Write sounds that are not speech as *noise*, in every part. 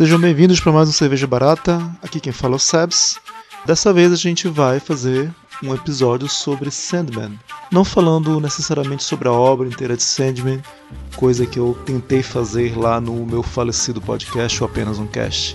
Sejam bem-vindos para mais um Cerveja Barata. Aqui quem fala é o Sebs. Dessa vez a gente vai fazer um episódio sobre Sandman. Não falando necessariamente sobre a obra inteira de Sandman, coisa que eu tentei fazer lá no meu falecido podcast ou apenas um cast.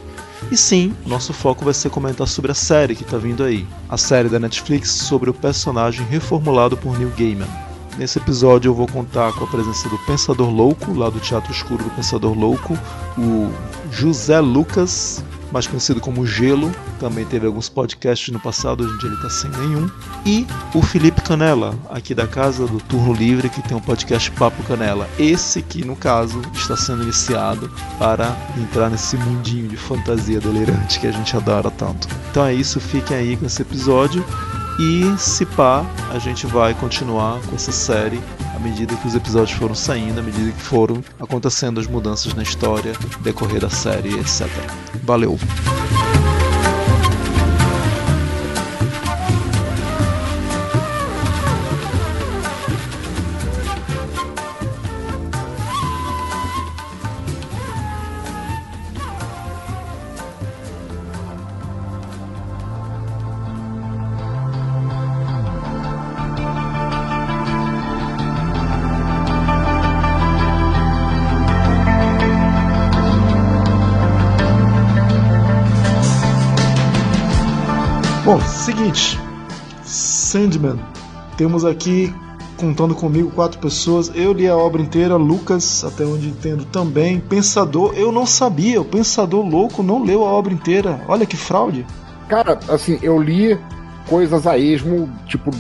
E sim, nosso foco vai ser comentar sobre a série que está vindo aí, a série da Netflix sobre o personagem reformulado por Neil Gaiman. Nesse episódio eu vou contar com a presença do Pensador Louco, lá do Teatro Escuro do Pensador Louco, o José Lucas, mais conhecido como Gelo, também teve alguns podcasts no passado, hoje em dia ele está sem nenhum, e o Felipe Canela, aqui da casa do Turno Livre, que tem um podcast Papo Canela. Esse que, no caso, está sendo iniciado para entrar nesse mundinho de fantasia delirante que a gente adora tanto. Então é isso, fiquem aí com esse episódio e se pá, a gente vai continuar com essa série à medida que os episódios foram saindo, à medida que foram acontecendo as mudanças na história, decorrer da série, etc. Valeu! Seguinte, Sandman. Temos aqui, contando comigo, quatro pessoas. Eu li a obra inteira, Lucas, até onde entendo também. Pensador, eu não sabia, o Pensador Louco não leu a obra inteira. Olha que fraude. Cara, assim, eu li coisas a esmo, tipo,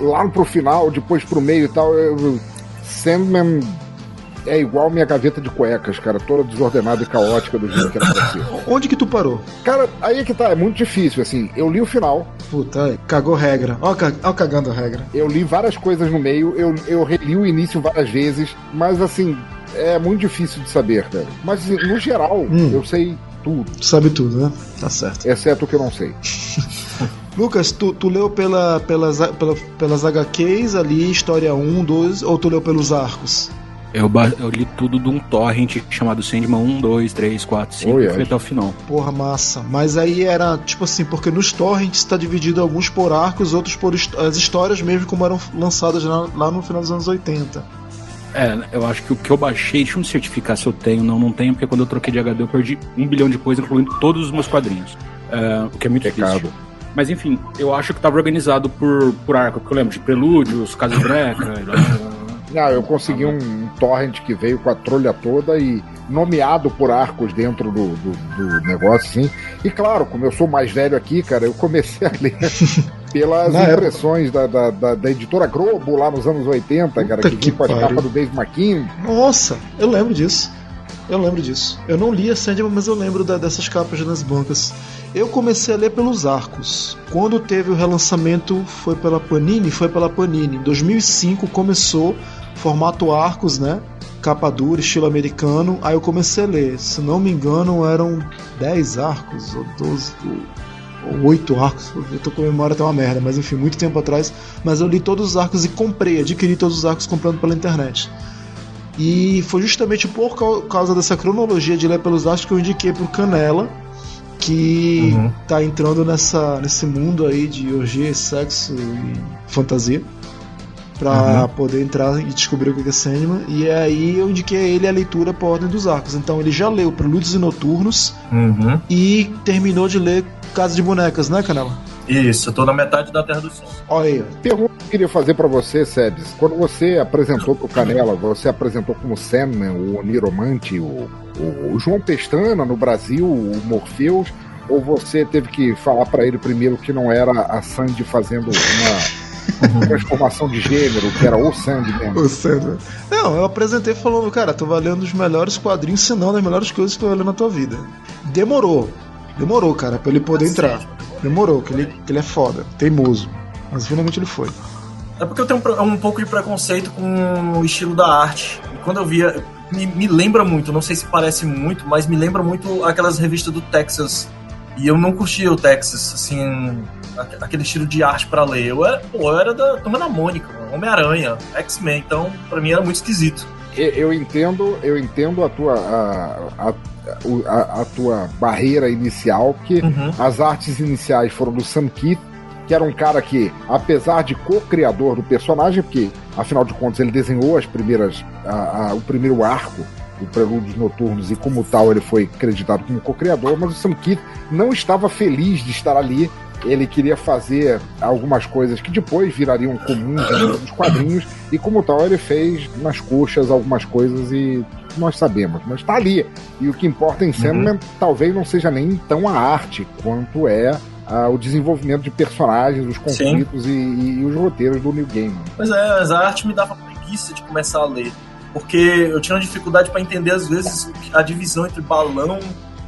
lá pro final, depois pro meio e tal. Eu, Sandman é igual minha gaveta de cuecas, cara, toda desordenada e caótica do jeito que era pra ser. *laughs* Onde que tu parou? Cara, aí é que tá, é muito difícil, assim. Eu li o final. Puta, cagou regra. Ó, ó cagando a regra. Eu li várias coisas no meio, eu, eu reli o início várias vezes, mas assim, é muito difícil de saber, cara. Mas assim, no geral, hum. eu sei tudo. Tu sabe tudo, né? Tá certo. Exceto o que eu não sei. *laughs* Lucas, tu, tu leu pela, pelas, pela, pelas HQs ali, história 1, 2, ou tu leu pelos arcos? Eu, eu, li tudo de um torrent chamado Sandman 1, 2, 3, 4, 5 oh, e fui até o final. Porra, massa. Mas aí era tipo assim, porque nos torrents está dividido alguns por arcos, outros por as histórias mesmo como eram lançadas lá, lá, no final dos anos 80. É, eu acho que o que eu baixei, deixa eu me certificar se eu tenho, não, não tenho, porque quando eu troquei de HD eu perdi um bilhão de coisas, incluindo todos os meus quadrinhos. É, o que é muito Pecado. difícil. Mas enfim, eu acho que estava organizado por, por arco, porque eu lembro de Prelúdios, Casa Breca. *coughs* Não, eu consegui um, um, torrent que veio com a trolha toda e nomeado por arcos dentro do, do, do, negócio, assim. E claro, como eu sou mais velho aqui, cara, eu comecei a ler *laughs* pelas Na impressões da, da, da, da, editora Globo lá nos anos 80, Puta cara, que, que vinha com a capa do Dave McKean. Nossa, eu lembro disso. Eu lembro disso. Eu não li a Sandman, mas eu lembro da, dessas capas nas bancas. Eu comecei a ler pelos arcos. Quando teve o relançamento, foi pela Panini, foi pela Panini. Em 2005 começou formato arcos, né? Capa dura, estilo americano. Aí eu comecei a ler. Se não me engano, eram 10 arcos, ou 12, ou 8 arcos. Eu tô com a memória até uma merda, mas enfim, muito tempo atrás. Mas eu li todos os arcos e comprei, adquiri todos os arcos comprando pela internet. E foi justamente por causa dessa cronologia de ler pelos arcos que eu indiquei pro Canela, que uhum. tá entrando nessa, nesse mundo aí de orgia, sexo e fantasia para uhum. poder entrar e descobrir o que é Sandman. E aí eu indiquei a ele a leitura por ordem dos arcos. Então ele já leu Prelúdios e Noturnos uhum. e terminou de ler Casa de Bonecas, né, Canela? Isso, eu tô na metade da Terra do Sol. Olha aí. Pergunta que eu queria fazer para você, Sebes. Quando você apresentou pro Canela, você apresentou como Sandman, o Niromante, o, o, o João Pestana no Brasil, o Morpheus, ou você teve que falar para ele primeiro que não era a Sandy fazendo uma transformação de gênero, que era o Sandy mesmo. O Sandy. Não, eu apresentei falando, cara, tu vai lendo os melhores quadrinhos, se não das melhores coisas que tu vai ler na tua vida. Demorou. Demorou, cara, pra ele poder entrar. Demorou, que ele, que ele é foda, teimoso. Mas finalmente ele foi. É porque eu tenho um, um pouco de preconceito com o estilo da arte. E quando eu via. Me, me lembra muito, não sei se parece muito, mas me lembra muito aquelas revistas do Texas. E eu não curtia o Texas, assim aquele estilo de arte para ler. Eu era, pô, eu era da Turma da Mônica, Homem-Aranha, X-Men, então para mim era muito esquisito. eu entendo, eu entendo a tua, a, a, a, a tua barreira inicial, que uhum. as artes iniciais foram do Sam Keith, que era um cara que, apesar de co-criador do personagem, porque afinal de contas ele desenhou as primeiras, a, a, o primeiro arco o Prelúdios Noturnos e como tal ele foi acreditado como co-criador, mas o Sam Keith não estava feliz de estar ali. Ele queria fazer algumas coisas que depois virariam comuns nos quadrinhos e como tal ele fez nas coxas algumas coisas e nós sabemos, mas está ali. E o que importa em Sandman uhum. talvez não seja nem tão a arte quanto é o desenvolvimento de personagens, os conflitos e, e, e, os roteiros do New Game. Pois é, mas a arte me dava preguiça de começar a ler porque eu tinha uma dificuldade para entender às vezes a divisão entre balão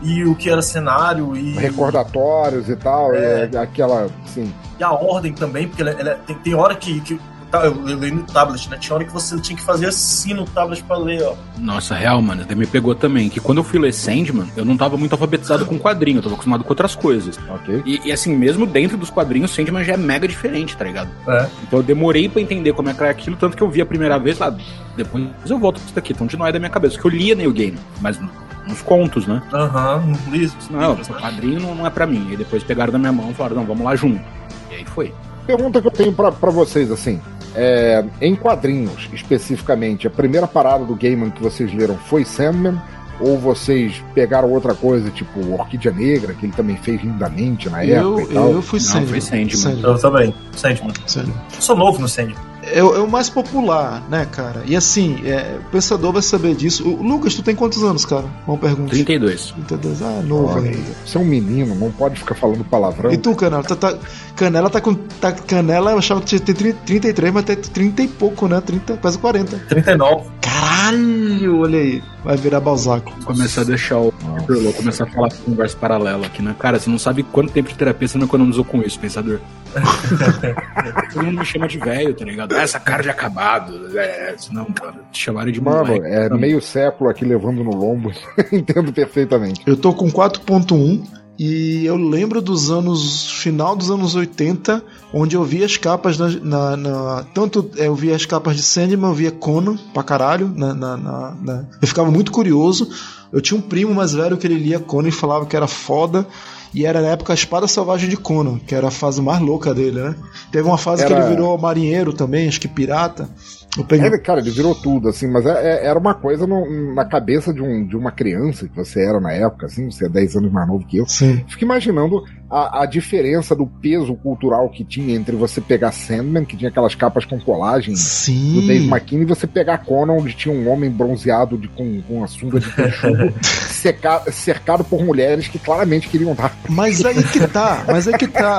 e o que era cenário e recordatórios e tal, é, e aquela, sim. E a ordem também, porque ela, ela tem, tem hora que, que Tá, eu, eu no tablet, né? Tinha hora que você tinha que fazer assim no tablet pra ler, ó. Nossa, real, mano, até me pegou também. Que quando eu fui ler Sandman, eu não tava muito alfabetizado com quadrinho, eu tava acostumado com outras coisas. Ok. E, e, assim, mesmo dentro dos quadrinhos, Sandman já é mega diferente, tá ligado? É. Então eu demorei pra entender como é que era aquilo, tanto que eu vi a primeira vez lá. Depois eu volto pra isso daqui, então de não é da minha cabeça, que eu lia New Game, mas nos contos, né? Aham, uhum, isso. Não, o quadrinho não, não é pra mim. E depois pegaram da minha mão e falaram, não, vamos lá junto. E aí foi. Pergunta que eu tenho para vocês, assim. É, em quadrinhos, especificamente, a primeira parada do Gaiman que vocês leram foi Sandman? Ou vocês pegaram outra coisa, tipo Orquídea Negra, que ele também fez lindamente na eu, época e tal? Eu fui Sandman. Não, foi Sandman. Sandman. Eu também. Sandman. Sandman. Eu sou novo no Sandman é, é, o mais popular, né, cara? E assim, é, o pensador vai saber disso. O, Lucas, tu tem quantos anos, cara? Uma pergunta. 32. 32, ah, novo ainda. Você é um menino, não pode ficar falando palavrão. E tu, Canela? Tá, tá, Canela tá com. Tá, Canela, eu achava que tinha 33, mas tem 30 e pouco, né? 30, quase 40. 39. Caralho, olha aí. Vai virar Balzac. Começar a deixar o Nossa. começar a falar conversa paralela aqui, né? Cara, você não sabe quanto tempo de terapia você não economizou com isso, pensador. *laughs* Todo mundo me chama de velho, tá ligado? Essa cara de acabado. É, não, cara. Te chamaram de Mano, moleque. é meio século aqui levando no lombo. *laughs* Entendo perfeitamente. Eu tô com 4.1 e eu lembro dos anos. final dos anos 80, onde eu via as capas na. na, na tanto é, eu via as capas de Sandman, eu via Conan pra caralho. Na, na, na, eu ficava muito curioso. Eu tinha um primo mais velho que ele lia Conan e falava que era foda. E era na época a Espada Selvagem de Conan, que era a fase mais louca dele, né? Teve uma fase era... que ele virou marinheiro também, acho que pirata. Ele, cara, ele virou tudo, assim, mas é, é, era uma coisa no, na cabeça de, um, de uma criança que você era na época, assim, você é 10 anos mais novo que eu. Sim. Fico imaginando a, a, diferença do peso cultural que tinha entre você pegar Sandman, que tinha aquelas capas com colagem Sim. do Dave McKean, e você pegar Conan, onde tinha um homem bronzeado de, com, com a sunga de peixudo, *laughs* cercado por mulheres que claramente queriam dar. Mas aí que tá, mas aí que tá.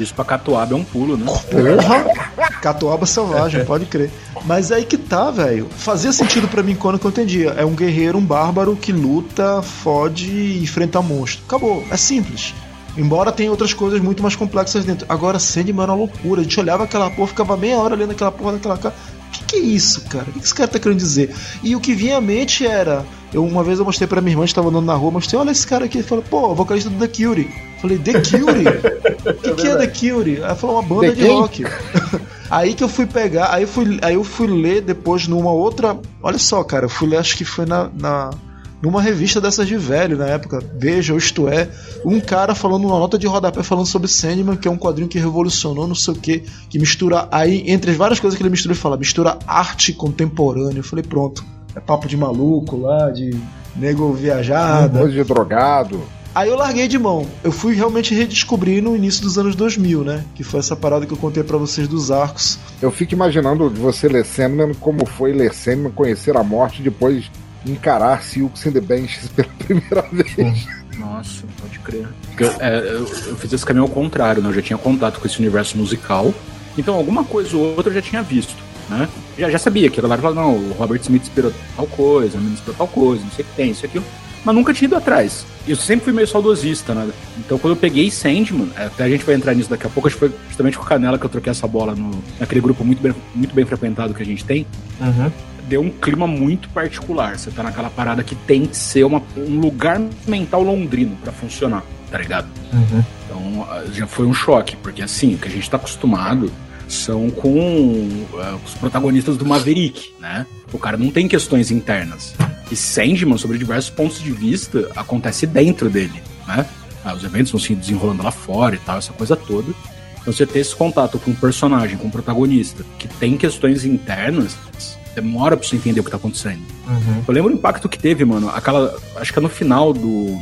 Isso pra Catuaba é um pulo, né? Porra! Catuaba selvagem, pode crer. Mas aí que tá, velho. Fazia sentido para mim quando eu entendia. É um guerreiro, um bárbaro que luta, fode e enfrenta monstro. Acabou. É simples. Embora tenha outras coisas muito mais complexas dentro. Agora, Sandman era uma loucura. A gente olhava aquela porra, ficava meia hora lendo aquela porra daquela cara. O que, que é isso, cara? O que, que esse cara tá querendo dizer? E o que vinha à mente era. Eu, uma vez eu mostrei pra minha irmã, estava andando na rua, mostrei, olha esse cara aqui. Ele falou, pô, vocalista do The Cure. Falei, The Cure? *laughs* O que, que é The Cure? Ela falou, uma banda The de quem? rock. *laughs* aí que eu fui pegar, aí eu fui, aí eu fui ler depois numa outra. Olha só, cara, eu fui ler, acho que foi na, na numa revista dessas de velho na época, Veja, isto é, um cara falando uma nota de rodapé falando sobre Sandman, que é um quadrinho que revolucionou, não sei o que, que mistura aí, entre as várias coisas que ele mistura, ele fala, mistura arte contemporânea. Eu falei, pronto, é papo de maluco lá, de nego viajada. Coisa de drogado. Aí eu larguei de mão. Eu fui realmente redescobrir no início dos anos 2000, né? Que foi essa parada que eu contei para vocês dos arcos. Eu fico imaginando você ler Sandman como foi ler Sandman, conhecer a morte depois encarar Silks and the Benches *laughs* pela primeira vez. Nossa, pode crer. Eu, é, eu, eu, fiz esse caminho ao contrário, né? Eu já tinha contato com esse universo musical. Então, alguma coisa ou outra eu já tinha visto, né? Já, já sabia que era lá e falava, não, o Robert Smith inspirou tal coisa, me inspirou tal coisa, não sei o que tem, isso aquilo. Mas nunca tinha ido atrás. Eu sempre fui meio saudosista, né? Então, quando eu peguei Sandman, até a gente vai entrar nisso daqui a pouco, acho que foi justamente com o Canela que eu troquei essa bola no, naquele grupo muito bem, muito bem frequentado que a gente tem. Uhum deu um clima muito particular. Você tá naquela parada que tem que ser uma, um lugar mental londrino para funcionar, tá ligado? Uhum. Então já foi um choque, porque assim, o que a gente tá acostumado são com uh, os protagonistas do Maverick, né? O cara não tem questões internas. E Sandman, sobre diversos pontos de vista, acontece dentro dele, né? Ah, os eventos vão se desenrolando lá fora e tal, essa coisa toda. Então você ter esse contato com um personagem, com um protagonista, que tem questões internas, demora pra você entender o que tá acontecendo. Uhum. Eu lembro o impacto que teve, mano. Aquela. Acho que é no final do.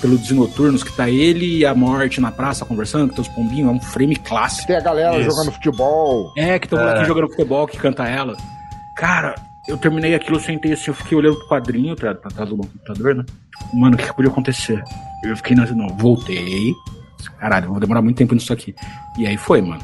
Pelo Desnoturnos, que tá ele e a morte na praça conversando, que tem os pombinhos, é um frame clássico. Tem a galera Isso. jogando futebol. É, que tem um é. molequinho jogando futebol que canta ela. Cara, eu terminei aquilo, eu sentei assim, eu fiquei olhando pro quadrinho, pra, pra trás do computador, né? Mano, o que, que podia acontecer? Eu fiquei, não, não, voltei. Caralho, vou demorar muito tempo nisso aqui. E aí foi, mano.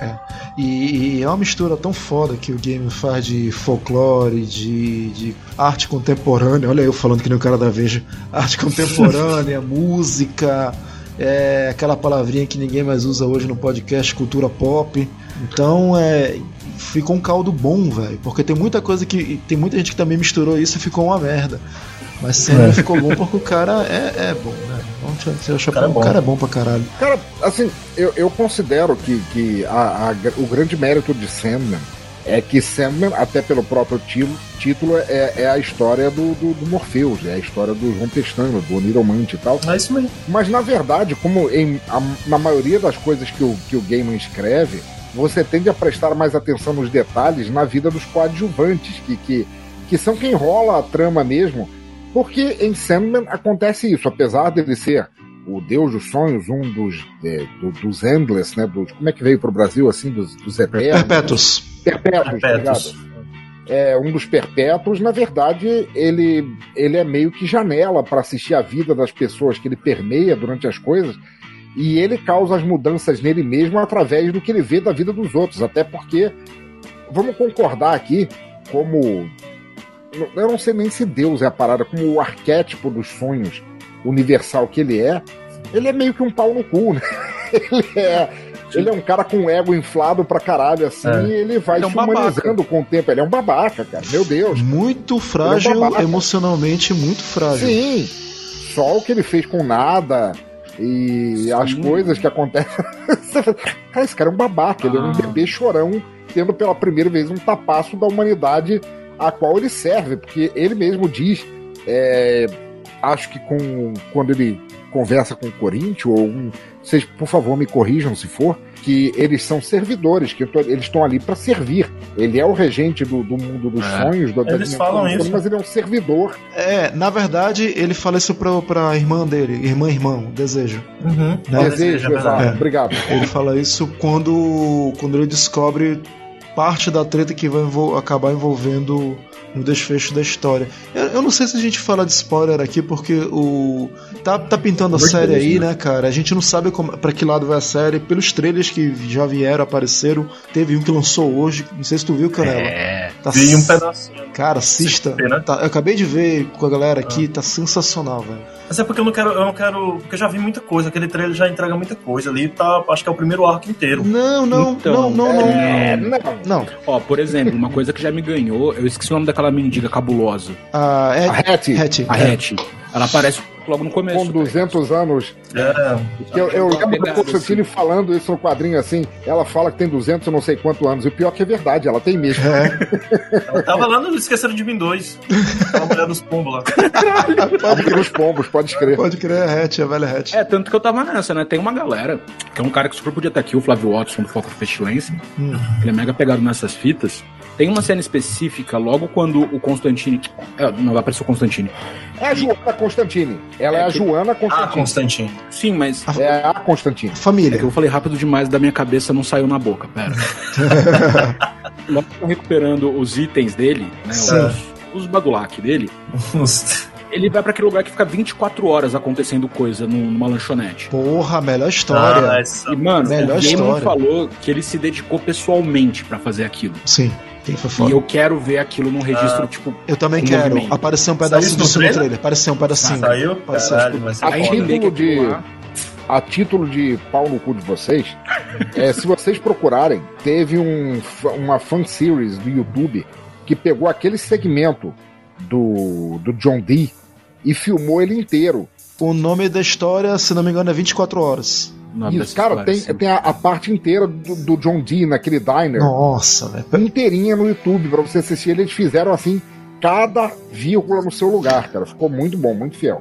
É. E, e, é uma mistura tão foda que o game faz de folclore, de, de arte contemporânea. Olha eu falando que nem o cara da Veja. Arte contemporânea, *laughs* música, é, aquela palavrinha que ninguém mais usa hoje no podcast, cultura pop. Então é, ficou um caldo bom, velho. Porque tem muita coisa que. Tem muita gente que também misturou isso e ficou uma merda. Mas sempre é. ficou bom porque o cara é, é bom, né? Vamos tirar o chapéu. O cara, é bom. o cara é bom pra caralho. Cara, assim, eu, eu considero que, que a, a, o grande mérito de Sandman é que Sandman, até pelo próprio título, é, é a história do, do, do, Morpheus, é a história do João Pestana, do Oniromante e tal. É isso mesmo. Mas na verdade, como em, a, na maioria das coisas que o, que o Gaiman escreve, você tende a prestar mais atenção nos detalhes na vida dos coadjuvantes, que, que, que são quem rola a trama mesmo porque em Sandman acontece isso, apesar dele ser o Deus dos Sonhos, um dos, é, do, dos Endless, né? Dos, como é que veio para o Brasil, assim, dos, dos Eternos? Perpétuos. Perpétuos, Perpétuos. É, um dos perpétuos, na verdade, ele, ele é meio que janela para assistir a vida das pessoas que ele permeia durante as coisas, e ele causa as mudanças nele mesmo através do que ele vê da vida dos outros, até porque, vamos concordar aqui, como eu não sei nem se Deus é a parada, como o arquétipo dos sonhos universal que ele é, ele é meio que um pau no cu, né? *laughs* Ele é, ele é um cara com ego inflado pra caralho, assim, é. e ele vai ele é um se humanizando com o tempo. Ele é um babaca, cara. Meu Deus. Muito frágil, é um emocionalmente muito frágil. Sim. Só o que ele fez com nada e Sim. as coisas que acontecem. *laughs* cara, esse cara é um babaca, ah. ele é um ah. bebê chorão, tendo pela primeira vez um tapaço da humanidade a qual ele serve, porque ele mesmo diz, é, acho que com quando ele conversa com o Corinthians, ou um, vocês, por favor, me corrijam se for, que eles são servidores, que eles estão ali para servir. Ele é o regente do, do mundo dos é. sonhos, do Eles falam isso. mas ele é um servidor. É, na verdade, ele fala isso pra, pra irmã dele, irmã, irmão, desejo. Uhum. Né? Desejo, exato. É. Obrigado. Ele fala isso quando, quando ele descobre parte da treta que vai envol acabar envolvendo no desfecho da história. Eu, eu, não sei se a gente fala de spoiler aqui, porque o. Tá, tá pintando a Muito série aí, né? né, cara? A gente não sabe como, pra que lado vai a série. Pelos trailers que já vieram, apareceram. Teve um que lançou hoje. Não sei se tu viu, Canela. É. Tá vi um pedacinho. Cara, assista. Tá, eu acabei de ver com a galera aqui, ah. tá sensacional, velho. Mas é porque eu não quero, eu não quero. Porque eu já vi muita coisa, aquele trailer já entrega muita coisa ali, tá. Acho que é o primeiro arco inteiro. Não, não, então, não, não, é, não, não. Não. Ó, por exemplo, uma coisa que já me ganhou, eu esqueci o nome daquela mendiga cabulosa. Ah, é, a Hattie. Hattie. A Hattie. Ela aparece logo no começo. Com 200 tá anos. É. Eu, eu lembro do Constantine assim. falando isso no quadrinho assim. Ela fala que tem 200 não sei quantos anos. E o pior é que é verdade, ela tem mesmo. É. Ela tava lá no Esqueceram de Mim 2. Tava mulher dos pombos lá. crer os pombos, pode escrever. Pode crer, a Hatch, a velha Hatch. É, tanto que eu tava nessa, né? Tem uma galera, que é um cara que super podia estar aqui, o Flávio Watson, do Foco Pestilência. Hum. Ele é mega pegado nessas fitas. Tem uma cena específica, logo quando o Constantine. É, não vai aparecer o Constantine. É a Joana Constantine. Ela é, é a Joana Constantine. A Constantine. Sim, mas. É a Constantine. Família. É que eu falei rápido demais da minha cabeça, não saiu na boca. Pera. *laughs* logo recuperando os itens dele, né? Os, os Badulac dele. Ele vai para aquele lugar que fica 24 horas acontecendo coisa numa lanchonete. Porra, melhor história. Ah, essa... E, mano, melhor o Damon falou que ele se dedicou pessoalmente para fazer aquilo. Sim. E eu quero ver aquilo num registro, ah, tipo. Eu também quero. Movimento. Apareceu um pedacinho disso no trailer? Apareceu um pedacinho. Saiu? Apareceu, Caralho, tipo, a título de. A título de pau no cu de vocês, *laughs* é, se vocês procurarem, teve um, uma fan series do YouTube que pegou aquele segmento do, do John Dee e filmou ele inteiro. O nome da história, se não me engano, é 24 horas. Isso, cara, tem, tem a, a, parte inteira do, do, John Dee naquele diner. Nossa, velho. Inteirinha no YouTube pra você assistir. Eles fizeram assim, cada vírgula no seu lugar, cara. Ficou muito bom, muito fiel.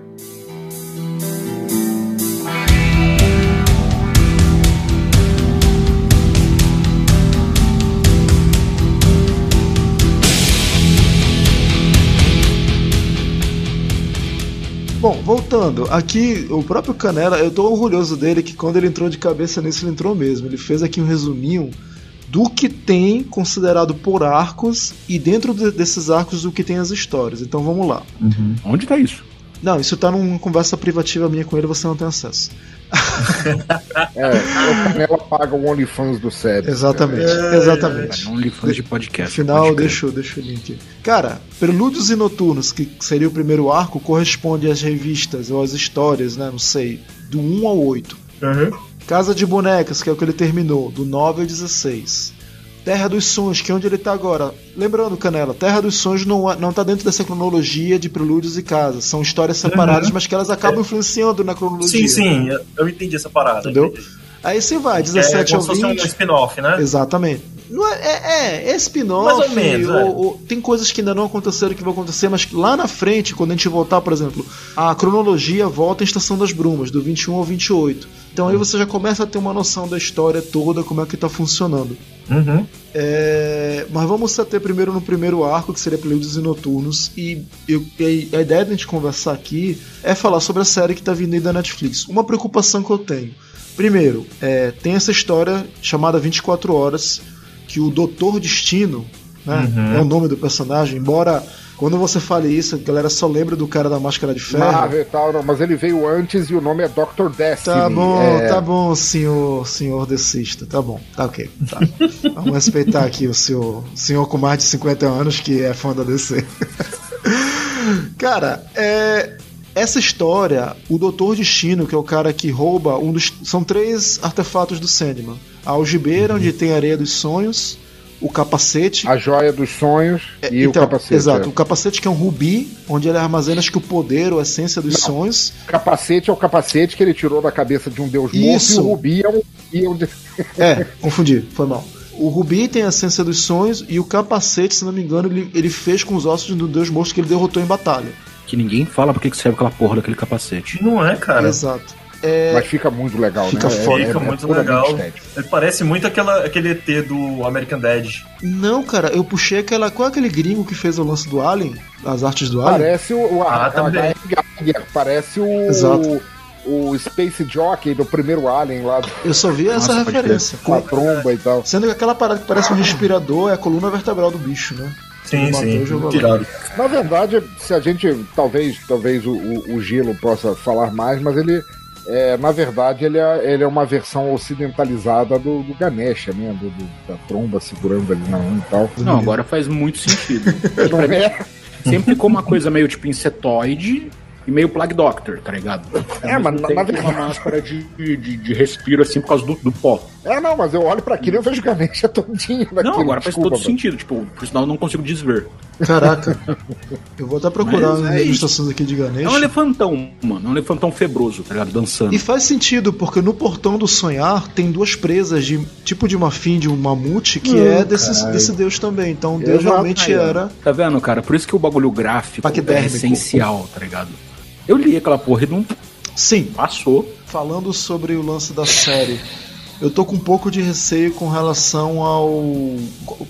Bom, voltando, aqui o próprio Canela, eu tô orgulhoso dele que quando ele entrou de cabeça nisso, ele entrou mesmo. Ele fez aqui um resuminho do que tem considerado por arcos e dentro de, desses arcos do que tem as histórias. Então vamos lá. Uhum. Onde tá isso? Não, isso tá numa conversa privativa minha com ele, você não tem acesso. É, o Canela paga o OnlyFans do Seb. Exatamente, é, exatamente. É, OnlyFans de podcast. Afinal, deixa, deixa o link. Cara, Prelúdios e Noturnos, que seria o primeiro arco, corresponde às revistas ou às histórias, né? Não sei, do 1 ao 8. Uhum. Casa de Bonecas, que é o que ele terminou, do 9 ao 16. Terra dos Sonhos, que é onde ele está agora. Lembrando, Canela, Terra dos Sonhos não, não tá dentro dessa cronologia de prelúdios e casas. São histórias separadas, uhum. mas que elas acabam é. influenciando na cronologia. Sim, sim, eu entendi essa parada. Entendeu? Aí você vai, 17 é, ao 20. É um spin-off, né? Exatamente. Não é, é, é spin-off. Mais ou menos. Ou, é. ou, tem coisas que ainda não aconteceram que vão acontecer, mas lá na frente, quando a gente voltar, por exemplo, a cronologia volta em Estação das Brumas, do 21 ao 28. Então aí você já começa a ter uma noção da história toda, como é que tá funcionando. Uhum. É, mas vamos se ater primeiro no primeiro arco, que seria Preludios e Noturnos. E eu, a ideia de a gente conversar aqui é falar sobre a série que está vindo aí da Netflix. Uma preocupação que eu tenho. Primeiro, é, tem essa história chamada 24 Horas, que o Doutor Destino, né, uhum. é o nome do personagem, embora quando você fala isso, a galera só lembra do cara da máscara de ferro. Marvel, tal, não, mas ele veio antes e o nome é Dr. Destiny. Tá bom, é... tá bom, senhor, senhor decista, tá bom, tá ok. Tá. *laughs* Vamos respeitar aqui o senhor, senhor com mais de 50 anos que é fã da DC. *laughs* cara, é, essa história, o Doutor Destino, que é o cara que rouba um dos. São três artefatos do Sandman: a algibeira, uhum. onde tem a areia dos sonhos, o capacete. A joia dos sonhos é, e então, o capacete. Exato, é. o capacete que é um rubi, onde ele armazena acho que o poder ou a essência dos Não, sonhos. O capacete é o capacete que ele tirou da cabeça de um deus Isso. morto e o rubi é um. *laughs* é, confundi, foi mal. O Rubi tem a essência dos sonhos e o capacete, se não me engano, ele, ele fez com os ossos do deus morto que ele derrotou em batalha. Que ninguém fala porque que serve aquela porra daquele capacete. Não é, cara. Exato. É... Mas fica muito legal, fica né? Foda. Fica é, muito é legal. Ele parece muito aquela, aquele ET do American Dad. Não, cara, eu puxei aquela. Qual é aquele gringo que fez o lance do Alien? As artes do Alien? Parece o. o ah, também. Parece o. Exato. O Space Jockey do primeiro Alien lá. Do... Eu só vi essa Nossa, referência. Com a tromba e tal. Sendo que aquela parada que parece um respirador é a coluna vertebral do bicho, né? Sim, sim. Na verdade, se a gente. Talvez, talvez o, o, o Gilo possa falar mais, mas ele é, na verdade, ele é, ele é uma versão ocidentalizada do, do Ganesha, né? Do, do, da tromba segurando ali na mão e tal. Não, agora faz muito sentido. *laughs* Não é? Sempre ficou uma coisa meio tipo insetoide, e meio Plague Doctor, tá ligado? É, mas na, *laughs* na uma máscara de, de, de, respiro assim por causa do, do pó. É, não, mas eu olho pra aquilo e eu vejo Ganesha todinho naquilo. Não, agora faz todo mano. sentido, tipo, por sinal eu não consigo desver. Caraca. eu vou até procurar as é ilustrações aqui de Ganesha. É um elefantão, mano, é um elefantão febroso, tá ligado? Dançando. E faz sentido, porque no portão do sonhar tem duas presas de tipo de fim de um mamute que hum, é desse, desse deus também. Então Deus Exato, realmente era. Tá vendo, cara? Por isso que o bagulho gráfico é essencial, tá ligado? Eu li aquela porra e não. Sim. Passou. Falando sobre o lance da série, eu tô com um pouco de receio com relação ao.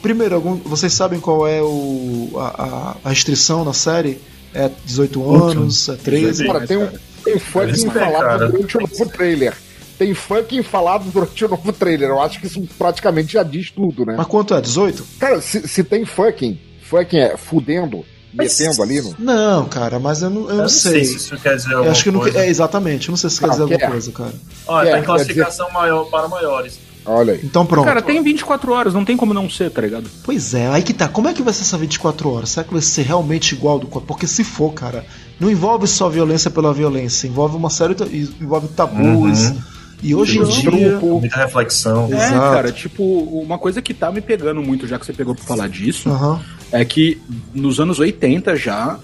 Primeiro, algum... vocês sabem qual é o... a, a restrição na série? É 18 anos? É 13? Cara, tem, um, tem fucking falado durante o novo trailer. Tem fucking falado durante o novo trailer. Eu acho que isso praticamente já diz tudo, né? Mas quanto é? 18? Cara, se, se tem fucking, fucking é fudendo, metendo ali? No... Não, cara, mas eu não, eu, eu não sei. sei. se isso quer dizer alguma eu acho que coisa. Não, é, exatamente, eu não sei se quer dizer alguma coisa, cara. Olha, tá em classificação dizer... maior para maiores. Olha aí. Então pronto. Cara, tem 24 horas, não tem como não ser, tá ligado? Pois é, aí que tá. Como é que vai ser essa 24 horas? Será que vai ser realmente igual do corpo? Porque se for, cara, não envolve só violência pela violência, envolve uma série. envolve tabus. Uhum. E hoje em dia. Muita reflexão. É, Exato. cara, tipo, uma coisa que tá me pegando muito, já que você pegou pra falar disso, uhum. É que nos anos 80 já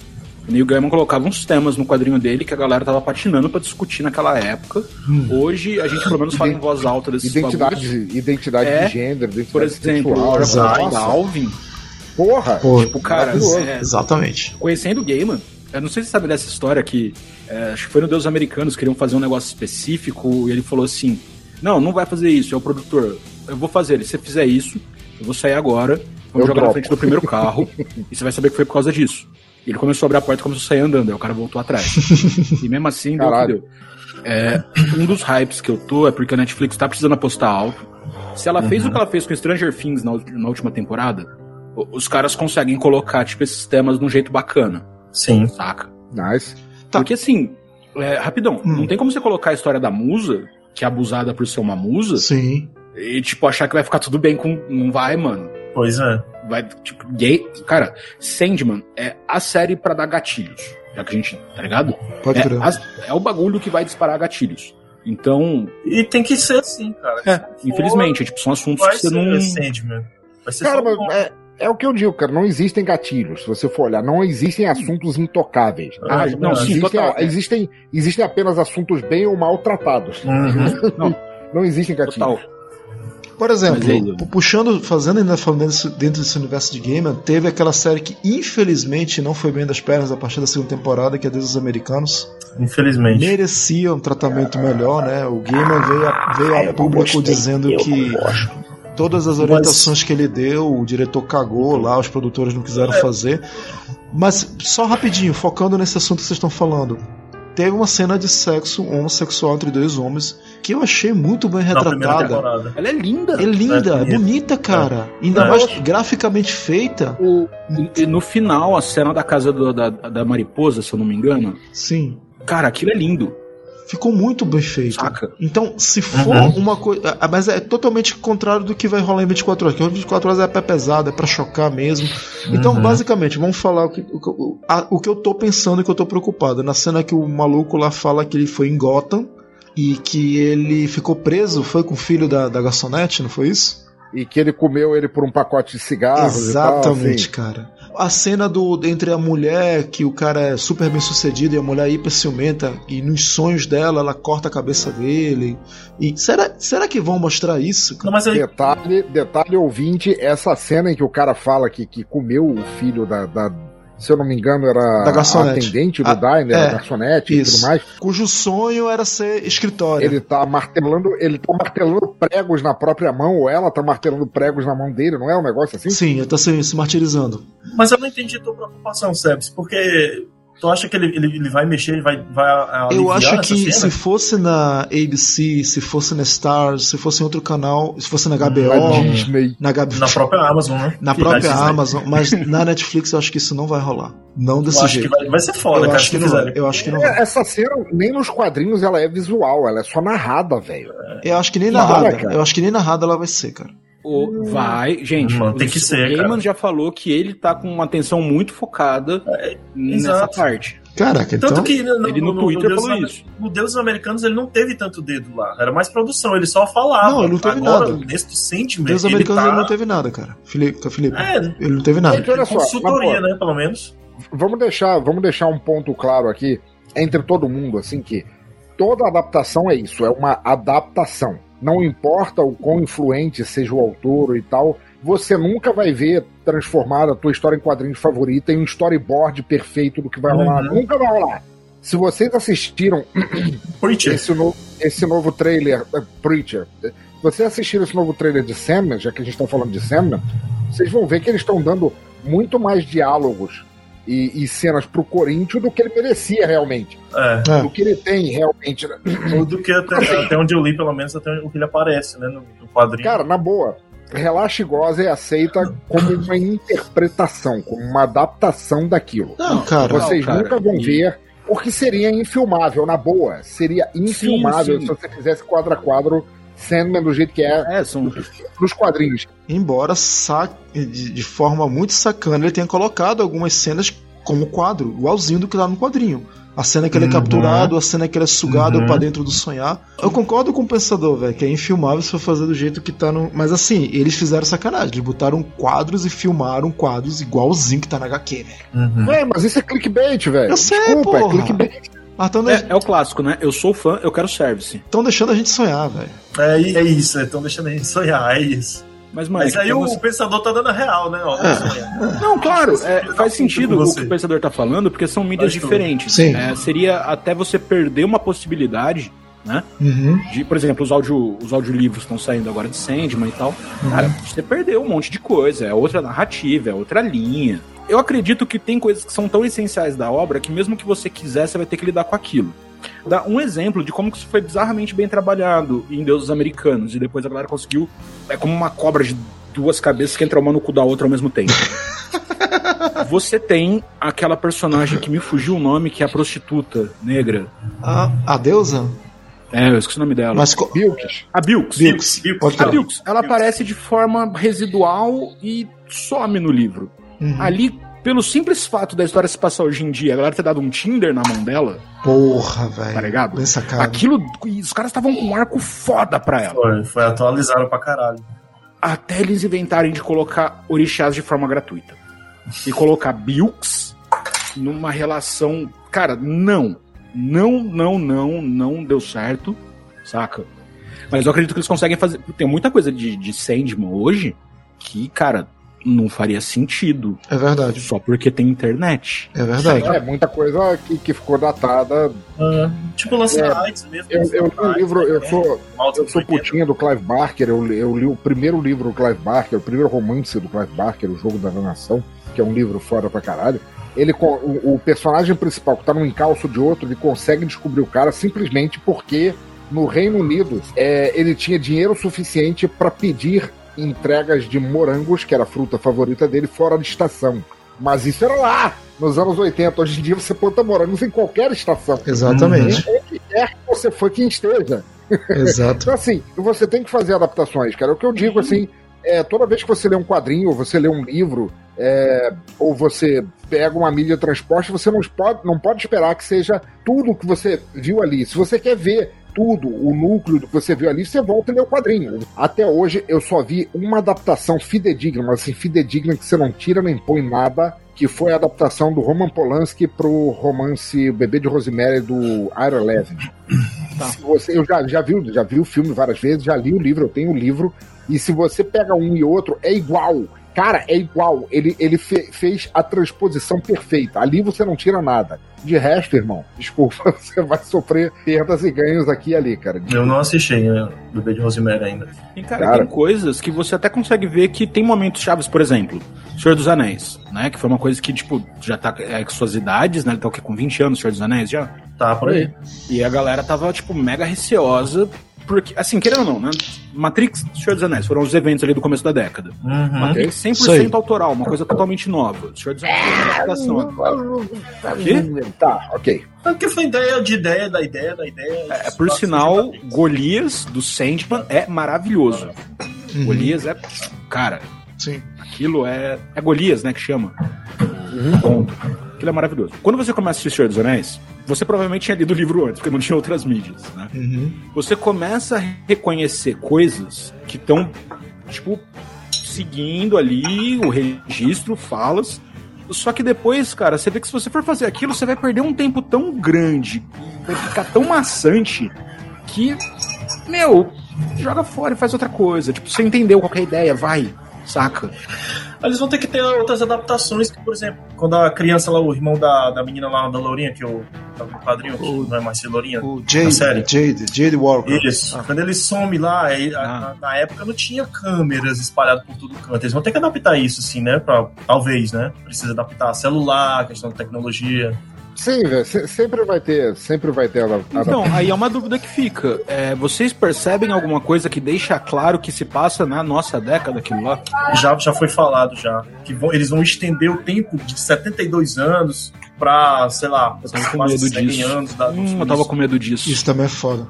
O Neil Gaiman colocava uns temas no quadrinho dele que a galera tava patinando para discutir naquela época. Hum. Hoje a gente pelo menos fala em voz alta desses identidade, identidade é, de gênero, identidade por exemplo, sexual. Alvin. Porra! Porra, tipo, cara, é, exatamente. Conhecendo o Gaiman, eu não sei se você sabe dessa história que é, acho que foi no Deus Americanos, queriam fazer um negócio específico e ele falou assim: Não, não vai fazer isso, é o produtor. Eu vou fazer. Se você fizer isso, eu vou sair agora, vamos eu jogar dropo. na frente do primeiro carro *laughs* e você vai saber que foi por causa disso. Ele começou a abrir a porta e começou a sair andando, aí o cara voltou atrás. *laughs* e mesmo assim, deu o que deu. É, um dos hypes que eu tô é porque a Netflix tá precisando apostar alto. Se ela uhum. fez o que ela fez com Stranger Things na, na, última temporada, os caras conseguem colocar, tipo, esses temas de um jeito bacana. Sim. Saca? Nice. Tá. Porque assim, é, rapidão, hum. não tem como você colocar a história da musa, que é abusada por ser uma musa. Sim. E, tipo, achar que vai ficar tudo bem com. Não vai, mano. Pois é vai, tipo, gay. Cara, Sandman é a série para dar gatilhos. Já que a gente, tá ligado? Pode é, as, é o bagulho que vai disparar gatilhos. Então. E tem que ser assim, cara. É, infelizmente, tipo, são assuntos que você não. Sandman. Vai ser cara, mas é, é o que eu digo, cara. Não existem gatilhos. Se você for olhar, não existem assuntos intocáveis. Ah, não, sim, existem, total, existem, existem apenas assuntos bem ou mal tratados. Uhum. não, *laughs* não existem gatilhos. Total. Por exemplo, puxando, fazendo ainda falando dentro desse universo de gamer, teve aquela série que infelizmente não foi bem das pernas a partir da segunda temporada, que é Deuses Americanos. Infelizmente. Merecia um tratamento melhor, né? O gamer veio a, veio a público gostei, dizendo que todas as orientações Mas... que ele deu, o diretor cagou lá, os produtores não quiseram é. fazer. Mas só rapidinho, focando nesse assunto que vocês estão falando teve uma cena de sexo homossexual entre dois homens que eu achei muito bem retratada. Ela é linda. É linda, é, é bonita, cara. É. Ainda é. mais graficamente feita. O, e no final, a cena da casa do, da, da mariposa, se eu não me engano. Sim. Cara, aquilo é lindo. Ficou muito bem feito. Saca? Então, se for uhum. uma coisa. Mas é totalmente contrário do que vai rolar em 24 horas. Que 24 horas é pé pesado, é pra chocar mesmo. Então, uhum. basicamente, vamos falar o que, o, a, o que eu tô pensando e que eu tô preocupado. Na cena que o maluco lá fala que ele foi em Gotham e que ele ficou preso, foi com o filho da, da garçonete, não foi isso? E que ele comeu ele por um pacote de cigarros Exatamente, tal, assim. cara a cena do entre a mulher, que o cara é super bem sucedido e a mulher hiper ciumenta, e nos sonhos dela ela corta a cabeça dele. E será, será que vão mostrar isso? Não, mas aí... detalhe, detalhe ouvinte, essa cena em que o cara fala que, que comeu o filho da, da se eu não me engano, era da a atendente do a, Diner, é, a garçonete isso. e tudo mais. Cujo sonho era ser escritório. Ele tá martelando, ele tá martelando pregos na própria mão, ou ela tá martelando pregos na mão dele, não é um negócio assim? Sim, ele tá se, se martirizando. Mas eu não entendi a tua preocupação, Sebs, porque Tu acha que ele, ele, ele vai mexer, ele vai, vai Eu acho que se fosse na ABC, se fosse na Stars, se fosse em outro canal, se fosse na HBO, na, na, na própria Amazon, né? Na que própria Amazon, mas *laughs* na Netflix eu acho que isso não vai rolar. Não desse eu jeito. Acho que vai, vai ser foda, eu cara, acho que, não, eu acho que não vai. Essa cena, nem nos quadrinhos ela é visual, ela é só narrada, velho. Eu acho que nem narrada. Eu acho que nem narrada ela vai ser, cara. O, vai, gente. Mano, tem que ser. O Gaiman já falou que ele tá com uma atenção muito focada é, nessa exato. parte. Caraca, então. Tanto que no, ele no, no Twitter no Deus, falou isso. No Deuses Americanos ele não teve tanto dedo lá. Era mais produção, ele só falava. Não, ele não teve Agora, nada. Neste sentimento. Deus Americanos tá... ele não teve nada, cara. Felipe, Felipe é, ele não teve nada. Gente, olha só, consultoria, né, pelo menos. Vamos deixar, vamos deixar um ponto claro aqui entre todo mundo, assim, que toda adaptação é isso, é uma adaptação. Não importa o quão influente seja o autor e tal, você nunca vai ver transformar a tua história em quadrinhos favorita em um storyboard perfeito do que vai rolar. Uhum. Nunca vai rolar. Se vocês assistiram *coughs* esse, no, esse novo trailer, uh, Preacher, se vocês assistiram esse novo trailer de Sandman, já que a gente está falando de Sandman, vocês vão ver que eles estão dando muito mais diálogos e, e cenas pro Corinthians do que ele merecia realmente. É. Do que ele tem realmente. Né? do que até, até, onde eu li, pelo menos, até o que ele aparece, né, no, no quadrinho. Cara, na boa. Relaxa e Goza é aceita como uma interpretação, como uma adaptação daquilo. Não, cara. Vocês não, cara. nunca vão ver, porque seria infilmável, na boa. Seria infilmável sim, sim. se você fizesse quadro a quadro Sandman do jeito que é, é são... nos quadrinhos. Embora de, de forma muito sacana ele tenha colocado algumas cenas como quadro, igualzinho do que lá no quadrinho. A cena que ele é uhum. capturado, a cena que ele é sugado uhum. para dentro do sonhar. Eu concordo com o pensador, velho, que é infilmável se for fazer do jeito que tá no. Mas assim, eles fizeram sacanagem. Eles botaram quadros e filmaram quadros igualzinho que tá na HQ, velho. Uhum. É, mas isso é clickbait, velho. Eu sei, Desculpa, é porra. é clickbait. É, é, o clássico, né? Eu sou fã, eu quero service. Estão deixando a gente sonhar, velho. É, é isso, estão deixando a gente sonhar, é isso. Mas, Mike, Mas aí o, pensador tá dando a real, né? Ó, é. Não, claro, é, faz sentido o que o pensador tá falando, porque são mídias diferentes. Sim. É, seria até você perder uma possibilidade, né? Uhum. De, por exemplo, os, audio, os audiolivros estão saindo agora de Sandman e tal. Uhum. Cara, você perdeu um monte de coisa, é outra narrativa, é outra linha. Eu acredito que tem coisas que são tão essenciais da obra que mesmo que você quiser, você vai ter que lidar com aquilo dá um exemplo de como isso foi bizarramente bem trabalhado em Deuses Americanos. E depois a galera conseguiu. É como uma cobra de duas cabeças que entra uma no cu da outra ao mesmo tempo. *laughs* Você tem aquela personagem que me fugiu o nome, que é a prostituta negra. A, a deusa? É, eu esqueci o nome dela. Mas Bilks. A Bilks. Bilks. Bilks. A Bilks. Ela aparece de forma residual e some no livro. Uhum. Ali pelo simples fato da história se passar hoje em dia, a galera ter dado um Tinder na mão dela. Porra, velho. Tá ligado? Bem sacado. Aquilo. Os caras estavam com um arco foda pra ela. Foi, foi atualizado pra caralho. Até eles inventarem de colocar orixás de forma gratuita. E colocar Bilks numa relação. Cara, não. Não, não, não, não deu certo. Saca? Mas eu acredito que eles conseguem fazer. Tem muita coisa de, de Sandman hoje que, cara, não faria sentido. É verdade. Só porque tem internet. É verdade. É, muita coisa que, que ficou datada. Uh, tipo lança é, mesmo. Eu, eu li um livro, eu sou, eu sou putinha do Clive Barker, eu, eu li o primeiro livro do Clive Barker, o primeiro romance do Clive Barker, O Jogo da Nação, que é um livro fora pra caralho. Ele, o, o personagem principal que tá num encalço de outro, ele consegue descobrir o cara simplesmente porque no Reino Unido é, ele tinha dinheiro suficiente para pedir entregas de morangos, que era a fruta favorita dele, fora de estação. Mas isso era lá, nos anos 80. Hoje em dia você planta morangos em qualquer estação. Exatamente. Onde quer que você for quem esteja. Exato. então, assim, você tem que fazer adaptações, cara. É o que eu digo, assim, é, toda vez que você lê um quadrinho, ou você lê um livro, é, ou você pega uma mídia de transporte, você não pode, não pode esperar que seja tudo que você viu ali. Se você quer ver tudo, o núcleo do que você viu ali, você volta e lê o quadrinho. Até hoje eu só vi uma adaptação fidedigna, mas assim, fidedigna que você não tira nem põe nada, que foi a adaptação do Roman Polanski pro romance Bebê de Rosemary do Iron Levin. Tá. Você, eu já, já, vi, já vi o filme várias vezes, já li o livro, eu tenho o livro, e se você pega um e outro, é igual. Cara, é igual. Ele, ele fe, fez a transposição perfeita. Ali você não tira nada. De resto, irmão, desculpa, *laughs* você vai sofrer perdas e ganhos aqui e ali, cara. Eu não assisti né, do Beijo Rosemary ainda. E, cara, cara, tem coisas que você até consegue ver que tem momentos chaves, por exemplo, Senhor dos Anéis, né? Que foi uma coisa que, tipo, já tá é, com suas idades, né? Ele tá o quê? Com 20 anos, Senhor dos Anéis já? Tá, por aí. E a galera tava, tipo, mega receosa porque, assim, querendo ou não, né? Matrix Senhor dos Anéis foram os eventos ali do começo da década. Uhum. Matrix 100% autoral, uma coisa totalmente nova. Senhor dos Anéis uma adaptação. Tá, ok. Porque foi ideia de ideia, da ideia, da ideia. É, por sinal, Golias do Sandman é maravilhoso. Uhum. Golias é. Cara. Sim. Aquilo é. É Golias, né? Que chama. Uhum. Ponto. Aquilo é maravilhoso. Quando você começa a assistir Senhor dos Anéis, você provavelmente tinha lido o livro antes, porque não tinha outras mídias, né? Uhum. Você começa a reconhecer coisas que estão, tipo, seguindo ali o registro, falas. Só que depois, cara, você vê que se você for fazer aquilo, você vai perder um tempo tão grande, vai ficar tão maçante que, meu, joga fora e faz outra coisa. Tipo, você entendeu qual é a ideia, vai, saca? Eles vão ter que ter outras adaptações, que, por exemplo, quando a criança lá, o irmão da, da menina lá, da Lourinha, que o, o padrinho, o, não é mais Lourinha, o Jade, série. Jade, Jade Walker. Isso. Ah. Quando ele some lá, aí, ah. na, na, época não tinha câmeras espalhadas por todo canto. Eles vão ter que adaptar isso, assim, né? Pra, talvez, né? Precisa adaptar celular, questão de tecnologia. Sim, sempre vai ter, sempre vai ter a Então, aí é uma dúvida que fica. É, vocês percebem alguma coisa que deixa claro que se passa na nossa década aquilo lá? Já, já foi falado já. Que vão, eles vão estender o tempo de 72 anos pra, sei lá, eu tava com medo disso. anos. Da, hum, eu tava com medo disso. Isso também é foda.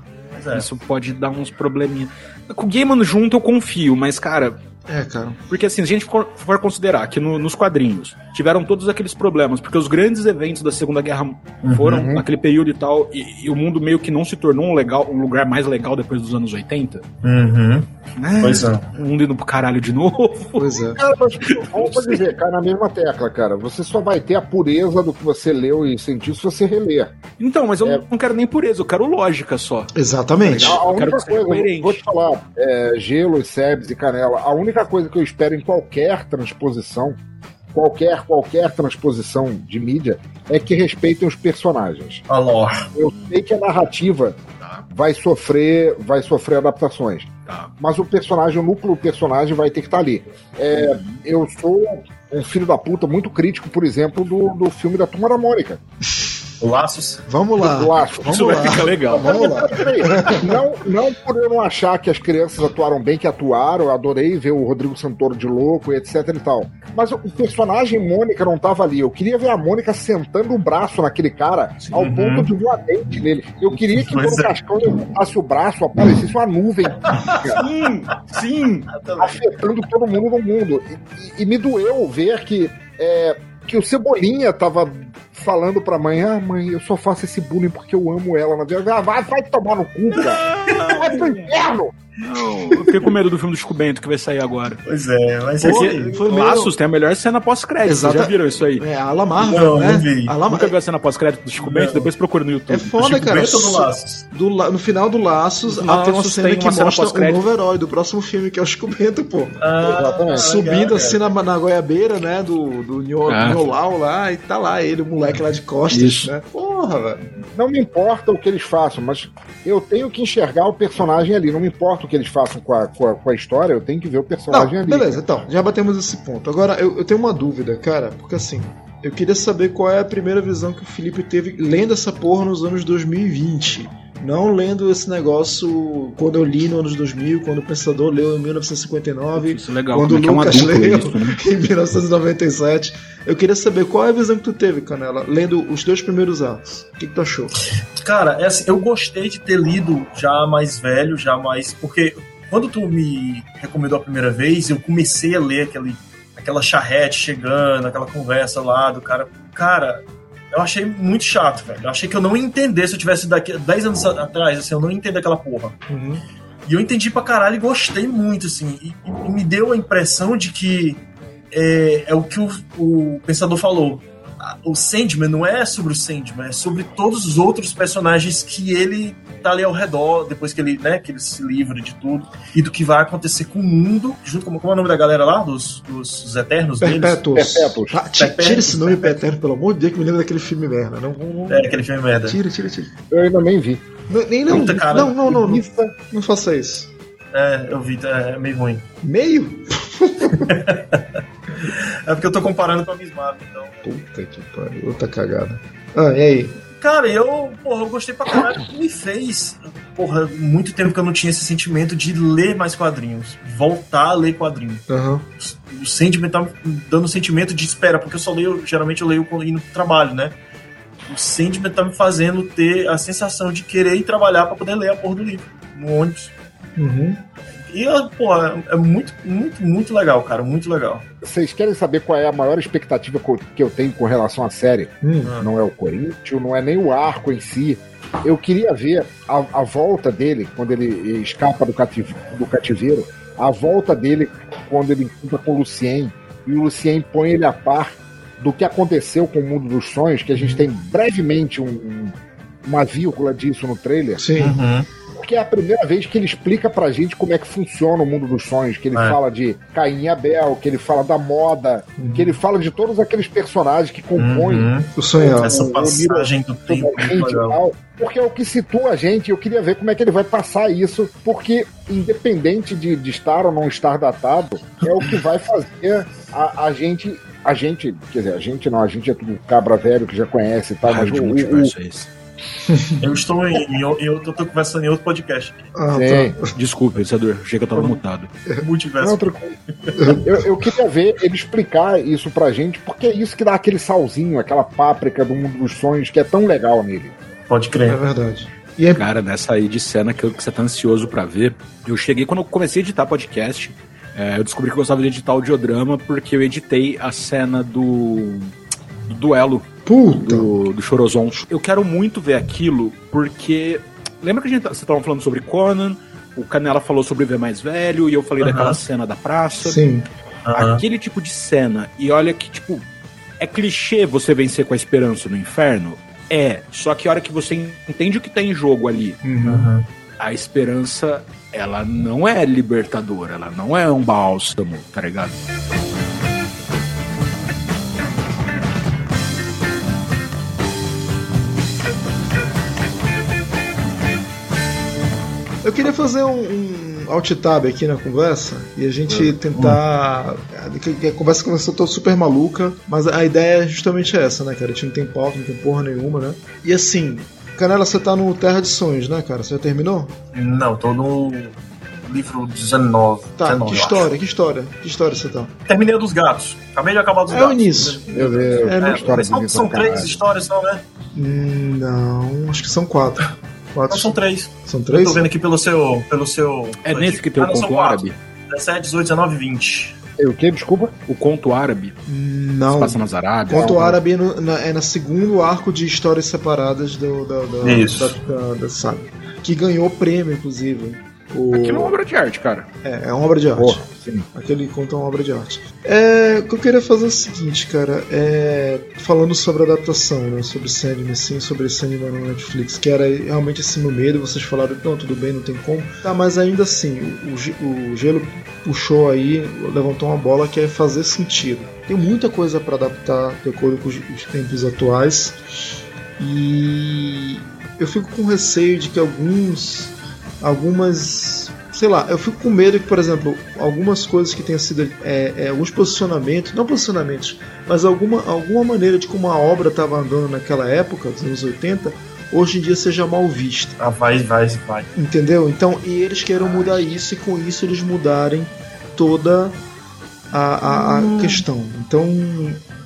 É. Isso pode dar uns probleminha. Com o Gaiman junto eu confio, mas, cara, É, cara. Porque assim, se a gente for, for considerar que no, nos quadrinhos tiveram todos aqueles problemas, porque os grandes eventos da Segunda Guerra uhum. foram uhum. naquele período e tal, e, e, o mundo meio que não se tornou um, legal, um lugar mais legal depois dos anos 80. Uhum. É, pois é. O mundo indo pro caralho de novo. Pois é. Cara, mas, vamos dizer, cara, na mesma tecla, cara. Você só vai ter a pureza do que você leu e sentiu se você reler. Então, mas eu é... não quero nem pureza, eu quero lógica só. Exatamente. A, a única coisa, vou te falar, é, gelo, sebes e canela, a única coisa que eu espero em qualquer transposição, qualquer, qualquer transposição de mídia, é que respeitem os personagens. Alô. Eu sei que a narrativa tá. vai sofrer, vai sofrer adaptações. Tá. Mas o personagem, o núcleo do personagem vai ter que estar tá ali. É, eu sou um filho da puta muito crítico, por exemplo, do, do filme da Turma da Mônica. *laughs* Laços. Vamos lá. Laços. Vamos Isso lá. vai ficar legal. Vamos lá. Não, não por eu não achar que as crianças atuaram bem, que atuaram, eu adorei ver o Rodrigo Santoro de louco e etc e tal. Mas o personagem Mônica não tava ali. Eu queria ver a Mônica sentando o braço naquele cara Sim. ao ponto de voar dente nele. Eu queria que quando o Cascão levantasse o braço, aparecesse uma nuvem. Sim, sim. Afetando todo mundo no mundo. E, e, e me doeu ver que. É, que o Cebolinha tava falando pra mãe: Ah, mãe, eu só faço esse bullying porque eu amo ela na vida. Ah, vai, vai tomar no cu, cara. Vai pro inferno. Não, eu fiquei com medo do filme do Chico Bento que vai sair agora. Pois é, mas Pô, é foi Laços meio... tem a melhor cena pós-crédito. Vocês já viram isso aí? É, a La Marvel, não, né? Não vi. A Nunca viu a cena pós-crédito do Chico Bento? Depois procura no YouTube. É foda, Chico cara. Bento do Laços? Do, no final do Laços, Laços tem uma cena tem que uma mostra cena o novo herói do próximo filme, que é o Chico Bento, pô. Ah, Subindo assim na, na goiabeira, né? Do, do Nholau ah. lá, e tá lá ele, o moleque lá de costas, isso. né? Porra, velho. Não me importa o que eles façam, mas eu tenho que enxergar o personagem ali. Não me importa o que eles façam com a com a, com a história, eu tenho que ver o personagem Não, ali. Beleza, então, já batemos esse ponto. Agora, eu, eu tenho uma dúvida, cara, porque assim, eu queria saber qual é a primeira visão que o Felipe teve lendo essa porra nos anos 2020. Não lendo esse negócio quando eu li no anos 2000, quando o Pensador leu em 1959, isso é legal, quando o é Lucas é um leu isso, né? *laughs* em 1997. Eu queria saber qual é a visão que tu teve, Canela, lendo os dois primeiros atos. O que, que tu achou? Cara, é assim, eu gostei de ter lido já mais velho, já mais. Porque quando tu me recomendou a primeira vez, eu comecei a ler aquele, aquela charrete chegando, aquela conversa lá do cara. Cara, eu achei muito chato, velho. Eu achei que eu não ia entender se eu tivesse daqui 10 anos atrás, assim, eu não ia entender aquela porra. Uhum. E eu entendi pra caralho e gostei muito, assim. E, e me deu a impressão de que é, é o que o, o pensador falou o Sandman não é sobre o Sandman, é sobre todos os outros personagens que ele tá ali ao redor, depois que ele, né, que ele se livra de tudo, e do que vai acontecer com o mundo, junto com como é o nome da galera lá, dos, dos Eternos Perpétuos. deles? Perpétuos. Ah, tira esse nome Perpétuo, pelo amor de Deus, que me lembra daquele filme merda. Não, não, É, aquele filme merda. Tira, tira, tira. Eu ainda nem vi. Não, nem não, Puta, cara, não, não, não, não, não faça isso. É, eu vi, é meio ruim. Meio? *laughs* é porque eu tô comparando com a Miss Marvel, então. Puta que pariu, outra cagada. Ah, e aí? Cara, eu, porra, eu gostei pra caralho. Me fez, porra, muito tempo que eu não tinha esse sentimento de ler mais quadrinhos. Voltar a ler quadrinhos. Uhum. O sentimento tá me dando um sentimento de espera, porque eu só leio, geralmente eu leio indo pro trabalho, né? O sentimento tá me fazendo ter a sensação de querer ir trabalhar para poder ler a porra do livro. No ônibus. Uhum. E, pô, é muito, muito, muito legal, cara. Muito legal. Vocês querem saber qual é a maior expectativa que eu tenho com relação à série? Hum. Não é o Corinthians, não é nem o arco em si. Eu queria ver a, a volta dele, quando ele escapa do, cativ do cativeiro, a volta dele quando ele encontra com o Lucien, e o Lucien põe ele a par do que aconteceu com o mundo dos sonhos, que a gente tem brevemente um, um, uma vírgula disso no trailer. Sim. Uhum porque é a primeira vez que ele explica pra gente como é que funciona o mundo dos sonhos, que ele é. fala de Caim e Abel, que ele fala da moda, uhum. que ele fala de todos aqueles personagens que compõem uhum. o sonho. Essa o, passagem do tempo. Tal, porque é o que situa a gente, eu queria ver como é que ele vai passar isso, porque independente de, de estar ou não estar datado, é o que vai fazer a, a gente a gente, quer dizer, a gente não, a gente é tudo cabra velho que já conhece e tal, mas o, o, o, *laughs* eu estou em, eu, eu tô conversando em outro podcast. Ah, tá. Desculpa, pensador. Achei que eu tava mutado. Multiverso. Não, eu, eu, queria ver ele explicar isso pra gente, porque é isso que dá aquele salzinho, aquela páprica do mundo dos sonhos que é tão legal nele. Pode crer. É verdade. E é... Cara, nessa aí de cena que, que você tá ansioso para ver, eu cheguei quando eu comecei a editar podcast. É, eu descobri que eu gostava de editar audiodrama porque eu editei a cena do, do duelo Puta. do, do Chorozon. Eu quero muito ver aquilo porque. Lembra que a gente, você estava falando sobre Conan? O Canela falou sobre ver mais velho e eu falei daquela cena da praça. Sim. Aquele tipo de cena. E olha que, tipo, é clichê você vencer com a esperança no inferno? É. Só que a hora que você entende o que tá em jogo ali, Uhum. a esperança, ela não é libertadora, ela não é um bálsamo, tá ligado? Eu queria fazer um, um alt tab aqui na conversa e a gente tentar. que- que A conversa começou toda super maluca, mas a ideia é justamente essa, né, cara? A gente não tem pauta, não tem porra nenhuma, né? E assim, Canela, você tá no Terra de Sonhos, né, cara? Você já terminou? Não, tô no livro 19. Tá, 19 que história, que história? Que história você tá? Terminei a dos gatos. Acabei de acabar dos É o gatos. início. Eu vi É, não- história mas são, são três histórias só, né? Hum, Não, acho que são quatro. Quatro. Não, são três. São Eu três? tô vendo aqui pelo seu. Pelo seu É nesse que tem Ah, o conto árabe? 17, 18, 19 e 20. É o que? Desculpa? O conto árabe se Não. passa nas Arábias. Conto Não. árabe é no, na, é na segundo arco de histórias separadas do, da, da, Isso. da, da, da saga. Que ganhou prêmio, inclusive. O... Aquilo é uma obra de arte, cara. É, é uma obra de arte. Porra, sim. Aquele conto é uma obra de arte. É, o que eu queria fazer é o seguinte, cara. É, falando sobre adaptação, né? Sobre Sandman, sim, sobre Sandman no Netflix, que era realmente assim no meio, vocês falaram, não, tudo bem, não tem como. Tá, mas ainda assim, o, o ge- o Gelo puxou aí, levantou uma bola que é fazer sentido. Tem muita coisa para adaptar de acordo com os tempos atuais. E eu fico com receio de que alguns algumas sei lá, eu fico com medo que, por exemplo, algumas coisas que tenham sido é, é, alguns posicionamentos, não posicionamentos, mas alguma, alguma maneira de como a obra estava andando naquela época, dos anos 80, hoje em dia seja mal vista. Ah, vai, vai, vai. Entendeu? Então, e eles queiram mudar isso e com isso eles mudarem toda a, a, a questão. Então,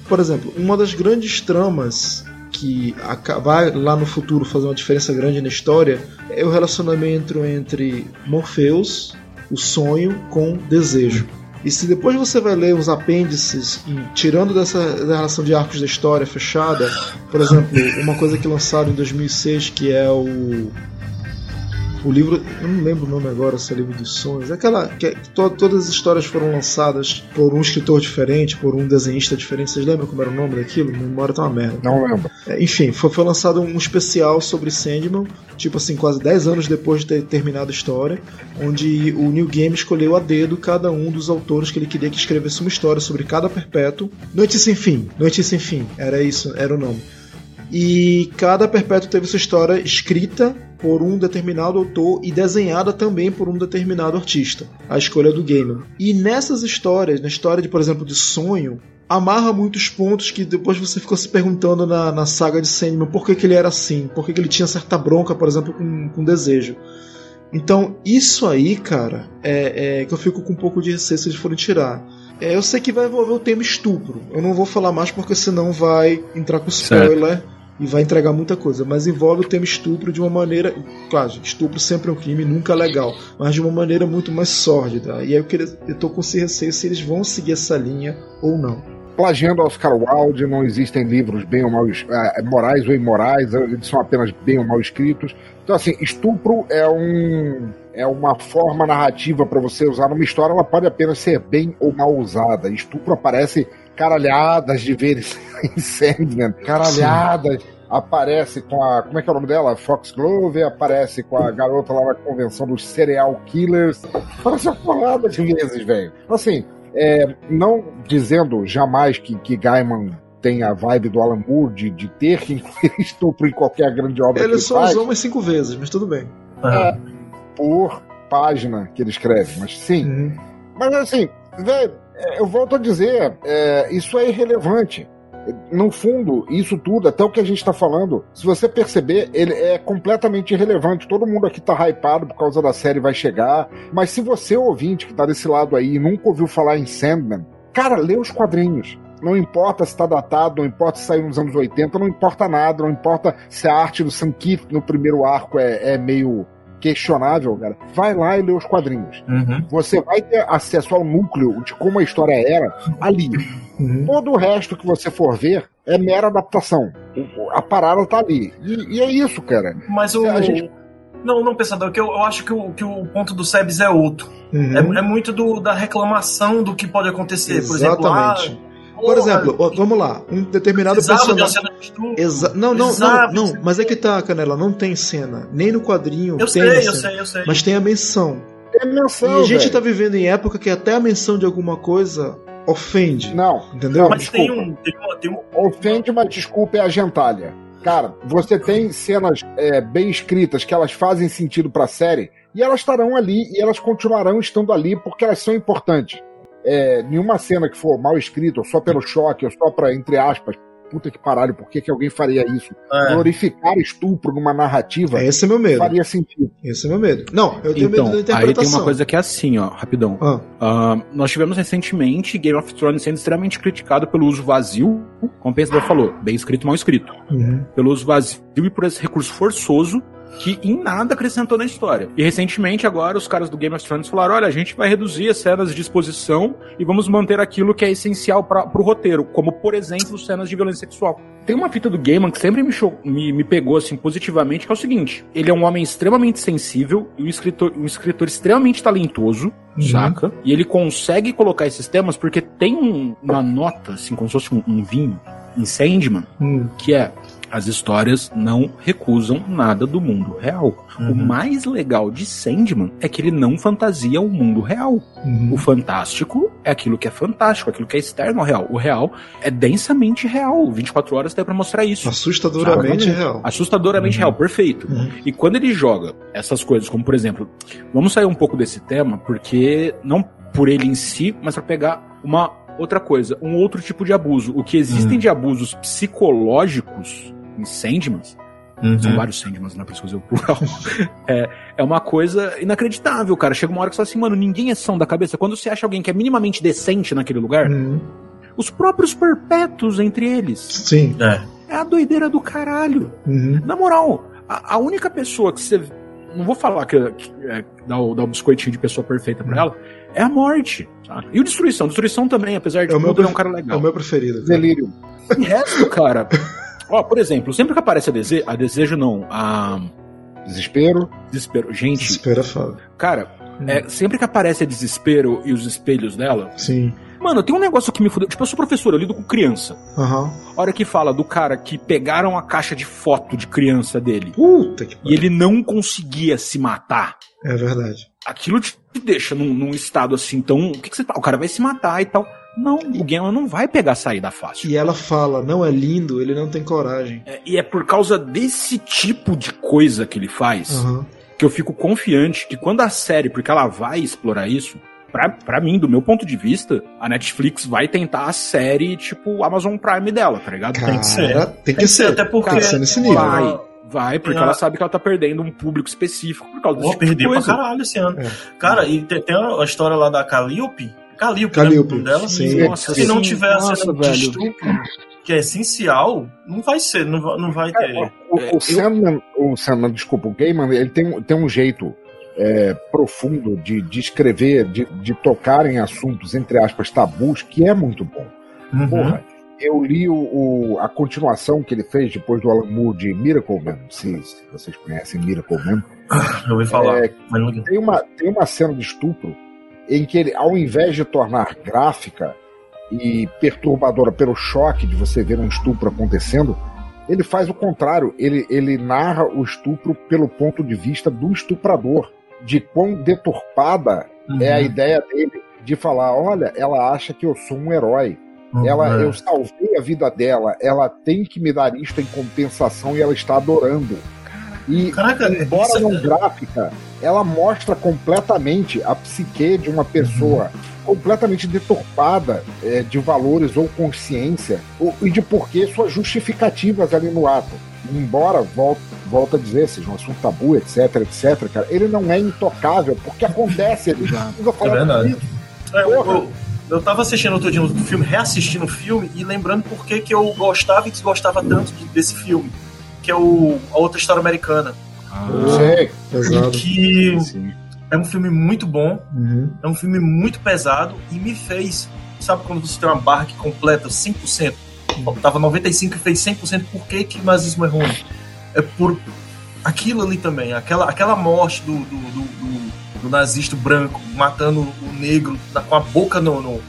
por exemplo, uma das grandes tramas que vai lá no futuro fazer uma diferença grande na história é o relacionamento entre Morpheus, o sonho, com desejo. E se depois você vai ler os apêndices, e tirando dessa relação de arcos da história fechada, por exemplo, uma coisa que lançaram em 2006 que é o o livro, eu não lembro o nome agora, se é livro dos sonhos. É aquela que to- todas as histórias foram lançadas por um escritor diferente, por um desenhista diferente. Vocês lembram como era o nome daquilo? Minha memória tá uma merda. Não lembro. É, enfim, foi, foi lançado um especial sobre Sandman, tipo assim, quase 10 anos depois de ter terminado a história, onde o New Game escolheu a dedo cada um dos autores que ele queria que escrevesse uma história sobre cada perpétuo. Noite Sem Fim, Noite Sem Fim, era isso, era o nome. E cada perpétuo teve sua história escrita por um determinado autor e desenhada também por um determinado artista. A escolha do Gaiman. E nessas histórias, na história de, por exemplo, de Sonho, amarra muitos pontos que depois você ficou se perguntando na, na saga de Sandman por que, que ele era assim, por que, que ele tinha certa bronca, por exemplo, com, com desejo. Então, isso aí, cara, é, é que eu fico com um pouco de receio se eles forem tirar. É, eu sei que vai envolver o tema estupro. Eu não vou falar mais porque senão vai entrar com spoiler e vai entregar muita coisa. Mas envolve o tema estupro de uma maneira. Claro, estupro sempre é um crime, nunca é legal. Mas de uma maneira muito mais sórdida. E aí eu, queria, eu tô com esse receio se eles vão seguir essa linha ou não. Plagiando Oscar Wilde, não existem livros bem ou mal es- eh, morais ou imorais, eles são apenas bem ou mal escritos. Então, assim, estupro é um é uma forma narrativa para você usar numa história, ela pode apenas ser bem ou mal usada. Estupro aparece caralhadas de vezes em Sandman, caralhadas. Aparece com a. Como é que é o nome dela? Fox Glover, aparece com a garota lá na convenção dos serial killers. Aparece uma porrada de vezes, velho. Assim, é, não dizendo jamais que, que Gaiman tem a vibe do Alan Moore de, de ter que incluir *laughs* estupro em qualquer grande obra que Ele ele só faz, usou umas cinco vezes, mas tudo bem. Ah, por página que ele escreve, mas sim. Uhum. Mas assim, velho, é, eu volto a dizer, é, isso é irrelevante. No fundo, isso tudo, até o que a gente está falando, se você perceber, ele é completamente irrelevante. Todo mundo aqui tá hypado por causa da série vai chegar. Mas se você, ouvinte, que tá desse lado aí, e nunca ouviu falar em Sandman, cara, lê os quadrinhos. Não importa se tá datado, não importa se saiu nos anos 80, não importa nada, não importa se a arte do Sam Keith no primeiro arco é, é meio questionável, cara, vai lá e lê os quadrinhos. Uhum. Você vai ter acesso ao núcleo de como a história era ali. Uhum. Todo o resto que você for ver é mera adaptação. A parada tá ali. E, e é isso, cara. Mas o. Gente... Não, não, pensador, que eu, eu acho que o, que o ponto do Sebes é outro. Uhum. É, é, muito do, da reclamação do que pode acontecer. Exatamente. Por exemplo, ah, por exemplo, vamos lá, um determinado personagem. Exa... Não, não, não, não, mas é que tá, Canela, não tem cena. Nem no quadrinho. Eu sei, eu sei, eu sei. Mas tem a menção. Tem a menção. E a gente tá vivendo em época que até a menção de alguma coisa ofende. Não. Entendeu? Mas tem um, tem um, tem um. Ofende, mas desculpa, é a gentalha. Cara, você tem cenas é, bem escritas que elas fazem sentido pra série e elas estarão ali e elas continuarão estando ali porque elas são importantes é, nenhuma cena que for mal escrita, ou só pelo choque, ou só para, entre aspas, puta que paralho, por que, que alguém faria isso? É. Glorificar estupro numa narrativa. Esse é meu medo. Faria sentido. Esse é meu medo. Não, eu tenho então, medo da interpretação. Aí tem uma coisa que é assim, ó, rapidão. Ah. Uh, nós tivemos recentemente Game of Thrones sendo extremamente criticado pelo uso vazio, como o pensador falou, bem escrito, mal escrito. Uhum. Pelo uso vazio e por esse recurso forçoso que em nada acrescentou na história. E recentemente, agora, os caras do Game of Thrones falaram: olha, a gente vai reduzir as cenas de exposição e vamos manter aquilo que é essencial para o roteiro, como, por exemplo, cenas de violência sexual. Tem uma fita do Gaiman que sempre me, show, me, me, pegou assim positivamente, que é o seguinte: ele é um homem extremamente sensível e um escritor, um escritor extremamente talentoso, uhum. saca? E ele consegue colocar esses temas porque tem um, uma nota, assim, como se fosse um, um vinho, em Sandman, uhum. que é as histórias não recusam nada do mundo real. Uhum. O mais legal de Sandman é que ele não fantasia o mundo real. Uhum. O fantástico é aquilo que é fantástico, aquilo que é externo ao real. O real é densamente real. 24 horas tem para mostrar isso. Assustadoramente sabe? real. Assustadoramente uhum. real, perfeito. Uhum. E quando ele joga essas coisas, como por exemplo, vamos sair um pouco desse tema, porque não por ele em si, mas para pegar uma outra coisa, um outro tipo de abuso. O que existem uhum. de abusos psicológicos em Sandmans, Uhum. São vários Sandmans, né? Por isso que eu o plural. *laughs* é, é uma coisa inacreditável, cara. Chega uma hora que você fala assim, mano, ninguém é são da cabeça. Quando você acha alguém que é minimamente decente naquele lugar, uhum. os próprios perpétuos entre eles. Sim. É, é a doideira do caralho. Uhum. Na moral, a, a, única pessoa que você. Não vou falar que, que é, dá, o, dá um biscoitinho de pessoa perfeita pra ela, é a morte. Sabe? E o Destruição. Destruição também, apesar de é tudo, é um cara legal. É o meu preferido. Delírio. E resto, cara. *laughs* Ó, por exemplo, sempre que aparece a desejo, a desejo não, a. Desespero. Desespero. Gente. Desespero é foda. Cara, hum. é, sempre que aparece a desespero e os espelhos dela. Sim. Mano, tem um negócio que me fudeu. Tipo, eu sou professor, eu lido com criança. Uhum. hora que fala do cara que pegaram a caixa de foto de criança dele. Puta que E ele não conseguia se matar. É verdade. Aquilo te deixa num, num estado assim tão. O que, que você tá? O cara vai se matar e tal. Não, o Gamer não vai pegar a saída fácil. E ela fala, não é lindo, ele não tem coragem. É, e é por causa desse tipo de coisa que ele faz uhum. que eu fico confiante que quando a série, porque ela vai explorar isso, pra, pra mim, do meu ponto de vista, a Netflix vai tentar a série tipo Amazon Prime dela, tá ligado? Cara, tem que ser. Tem que, tem que ser, até porque. Cara, nesse nível. Vai. Vai, porque ela sabe que ela tá perdendo um público específico por causa desse tipo perdeu pra caralho esse ano. É. Cara, e tem, tem a história lá da Calliope, Calíope, Calíope né, dela. Sim. Nossa, se não tiver nossa, a cena de estupro, que é essencial, não vai ser, não vai, não vai ter. É, o, o, Sandman, o Sandman, desculpa, o Gaiman, ele tem, tem um jeito é, profundo de, de escrever, de, de tocar em assuntos, entre aspas, tabus, que é muito bom. Uhum. Porra, eu li o, o, a continuação que ele fez depois do Alan Moore de Miracle Man, se, se vocês conhecem Miracle Man. Eu ouvi falar. É, tem, uma, tem uma cena de estupro em que ele, ao invés de tornar gráfica e perturbadora pelo choque de você ver um estupro acontecendo, ele faz o contrário. Ele, ele narra o estupro pelo ponto de vista do estuprador, de quão deturpada uhum. é a uhum. ideia dele de falar: olha, ela acha que eu sou um herói. Uhum. Ela, eu salvei a vida dela, ela tem que me dar isto em compensação e ela está adorando. E, Caraca, embora isso... É não gráfica, ela mostra completamente a psique de uma pessoa uhum. completamente deturpada é, de valores ou consciência ou, e de porquê suas justificativas ali no ato. Embora, volta, volta a dizer, seja um assunto tabu, etc, etc, cara, ele não é intocável porque acontece ali. é verdade. É, eu, eu tava assistindo outro dia um filme, reassistindo o filme e lembrando por que eu gostava e desgostava tanto desse filme, que é o, a outra história americana Ah, Sei. Que é um filme muito bom, uhum. é um filme muito pesado e me fez. Sabe quando você tem uma barra que completa 100%? Uhum. Tava 95 e fez 100%, por que, que o nazismo é ruim? É por aquilo ali também, aquela, aquela morte do, do, do, do, do nazista branco matando o negro com a boca no, no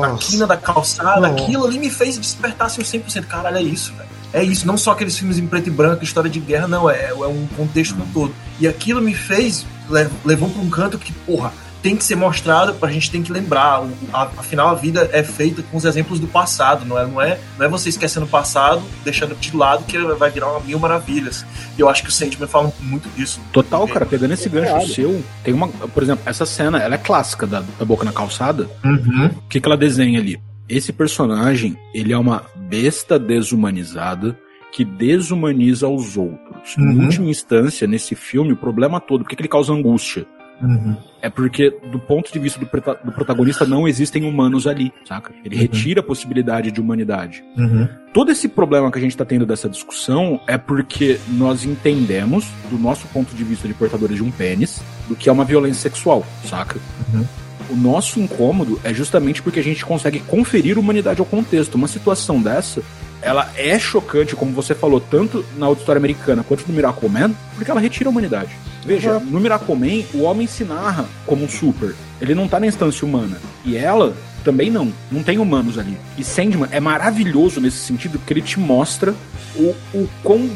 na quina da calçada, aquilo ali me fez despertar assim, 100%. Caralho, é isso, velho. É isso, não só aqueles filmes em preto e branco, história de guerra, não, é, é um contexto no todo. E aquilo me fez, levou para um canto que, porra, tem que ser mostrado, a gente tem que lembrar. afinal, a vida é feita com os exemplos do passado, não é? Não é, não é você esquecendo o passado, deixando de lado que vai virar uma mil maravilhas. E eu acho que o Sandman fala muito disso. Total, cara, pegando esse gancho seu, tem uma. Por exemplo, essa cena, ela é clássica da, da boca na calçada. Uhum. O que, que ela desenha ali? Esse personagem, ele é uma besta desumanizada que desumaniza os outros. Uhum. Em última instância, nesse filme, o problema todo, por que, que ele causa angústia? Uhum. É porque, do ponto de vista do, do, protagonista, não existem humanos ali, saca? Ele uhum. retira a possibilidade de humanidade. Uhum. Todo esse problema que a gente está tendo dessa discussão é porque nós entendemos, do nosso ponto de vista de portadores de um pênis, do que é uma violência sexual, saca? O nosso incômodo é justamente porque a gente consegue conferir humanidade ao contexto. Uma situação dessa ela é chocante, como você falou, tanto na outra história americana quanto no Miracle Man, porque ela retira a humanidade. Veja, no Miracle Man, o homem se narra como um super. Ele não tá na instância humana. E ela também não. Não tem humanos ali. E Sandman é maravilhoso nesse sentido, porque ele te mostra o, o quão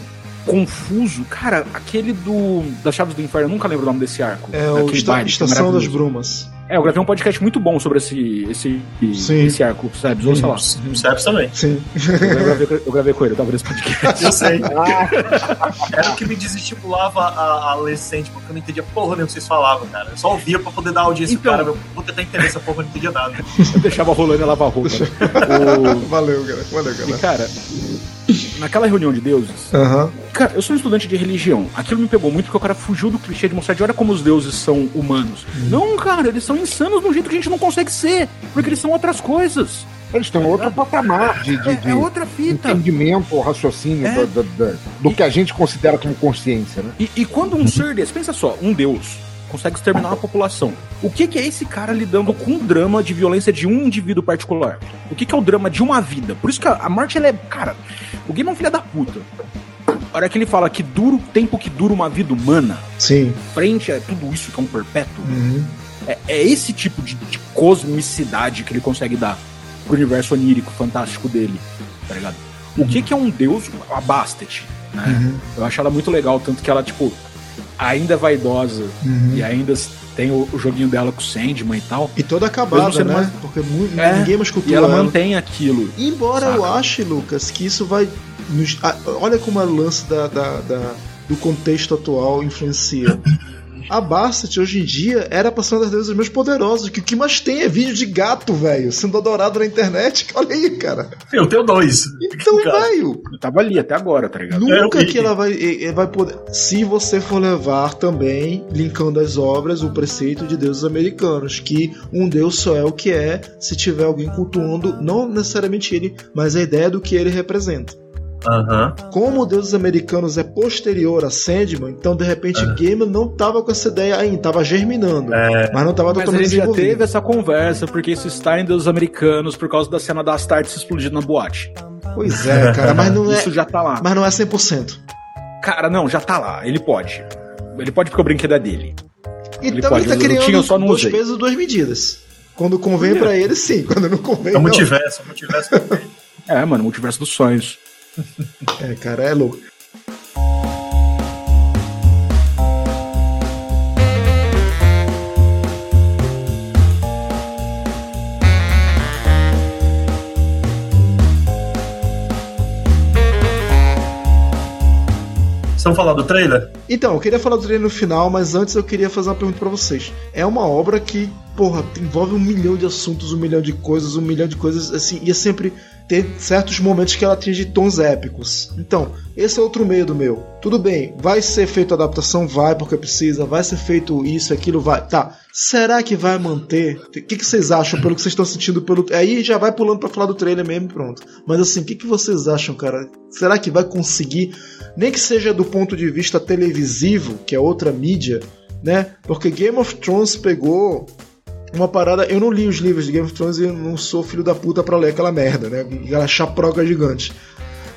confuso. Cara, aquele do das Chaves do Inferno, eu nunca lembro o nome desse arco. É o Esta, Estação das Brumas. É, eu gravei um podcast muito bom sobre esse, esse, Sim. esse arco, Sebs, ouça lá. Sebs também. Sim. Eu gravei, eu gravei com ele, eu tava nesse podcast. Eu sei. *laughs* Ah. Era o que me desestimulava a, a ler porque eu não entendia porra nenhuma que vocês falavam, cara. Eu só ouvia pra poder dar audiência então, cara. Eu vou tentar entender essa porra, eu não entendia nada. Eu deixava rolando e lavar roupa. o... *laughs* Valeu, cara. Valeu, cara. E, cara, naquela reunião de deuses, uhum. cara, eu sou um estudante de religião. Aquilo me pegou muito porque o cara fugiu do clichê de mostrar de olha como os deuses são humanos. Uhum. Não, cara, eles são insanos de um jeito que a gente não consegue ser, porque eles são outras coisas. Eles têm outro patamar de, de, de é, é outra fita. entendimento, raciocínio é. do, do, do, que a gente considera como consciência. Né? E, e quando um ser desse, pensa só, um deus consegue exterminar uma população. O que, que, é esse cara lidando com o drama de violência de um indivíduo particular? O que, que é o drama de uma vida? Por isso que a, a morte, ela é. Cara, o game é um filho da puta. A hora que ele fala que dura o tempo que dura uma vida humana, Sim. frente a tudo isso que é um perpétuo, uhum. é, é, esse tipo de, de, cosmicidade que ele consegue dar pro universo onírico fantástico dele, tá ligado? Uhum. O que, que é um deus? A Bastet, né? Uhum. Eu acho ela muito legal, tanto que ela, tipo, ainda é vaidosa uhum. e ainda tem o, o, joguinho dela com o Sandman e tal. E toda acabada, né? Mais... Porque é, ninguém mais cultua E ela, ela, mantém aquilo. Embora saca? eu ache, Lucas, que isso vai. Nos... olha como é o lance da, da, da, do contexto atual influencia. *laughs* A Bastet hoje em dia era pra ser uma das deusas mais poderosas. Que o que mais tem é vídeo de gato, velho, sendo adorado na internet. *laughs* Olha aí, cara. Eu tenho dois. Então, velho. Tava ali até agora, tá ligado? Nunca que ela vai, vai poder. Se você for levar também, linkando as obras, o preceito de deuses americanos, que um deus só é o que é se tiver alguém cultuando, não necessariamente ele, mas a ideia do que ele representa. Uhum. Como o Deuses Americanos é posterior a Sandman, então de repente uhum. Gamer não tava com essa ideia ainda, tava germinando. É. Mas não tava mas totalmente ele já teve essa conversa, porque isso está em Deuses Americanos por causa da cena das Astartes explodindo na boate. Pois é, cara, mas não *laughs* é. Isso já tá lá. Mas não é 100%. Cara, não, já tá lá. Ele pode. Ele pode porque o brinquedo é dele. Então ele, ele tá criando só dois pesos, duas medidas. Quando convém é. para ele, sim. *laughs* Quando não convém, é o multiverso, é o multiverso também. É, mano, multiverso dos sonhos. É, cara, é louco. Estamos falando do trailer? Então, eu queria falar do trailer no final, mas antes eu queria fazer uma pergunta para vocês. É uma obra que, porra, envolve um milhão de assuntos, um milhão de coisas, um milhão de coisas, assim, e é sempre ter certos momentos que ela atinge tons épicos. Então, esse é outro medo meu. Tudo bem, vai ser feito adaptação? Vai, porque precisa. Vai ser feito isso, aquilo, vai. Tá. Será que vai manter? O que, que vocês acham pelo que vocês estão sentindo pelo. Aí já vai pulando pra falar do trailer mesmo pronto. Mas assim, o que, que vocês acham, cara? Será que vai conseguir? Nem que seja do ponto de vista televisivo, que é outra mídia, né? Porque Game of Thrones pegou uma parada. Eu não li os livros de Game of Thrones e não sou filho da puta pra ler aquela merda, né? Aquela chaproca gigante.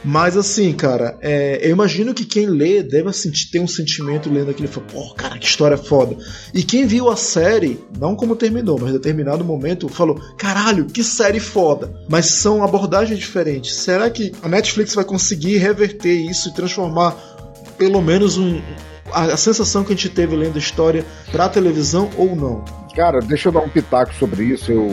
Mas assim, cara, é, eu imagino que quem lê deve sentir, ter um sentimento lendo aquilo e falar, pô, cara, que história foda. E quem viu a série, não como terminou, mas em determinado momento, falou, caralho, que série foda. Mas são abordagens diferentes. Será que a Netflix vai conseguir reverter isso e transformar pelo menos um, a, a sensação que a gente teve lendo a história pra televisão ou não? Cara, deixa eu dar um pitaco sobre isso. Eu,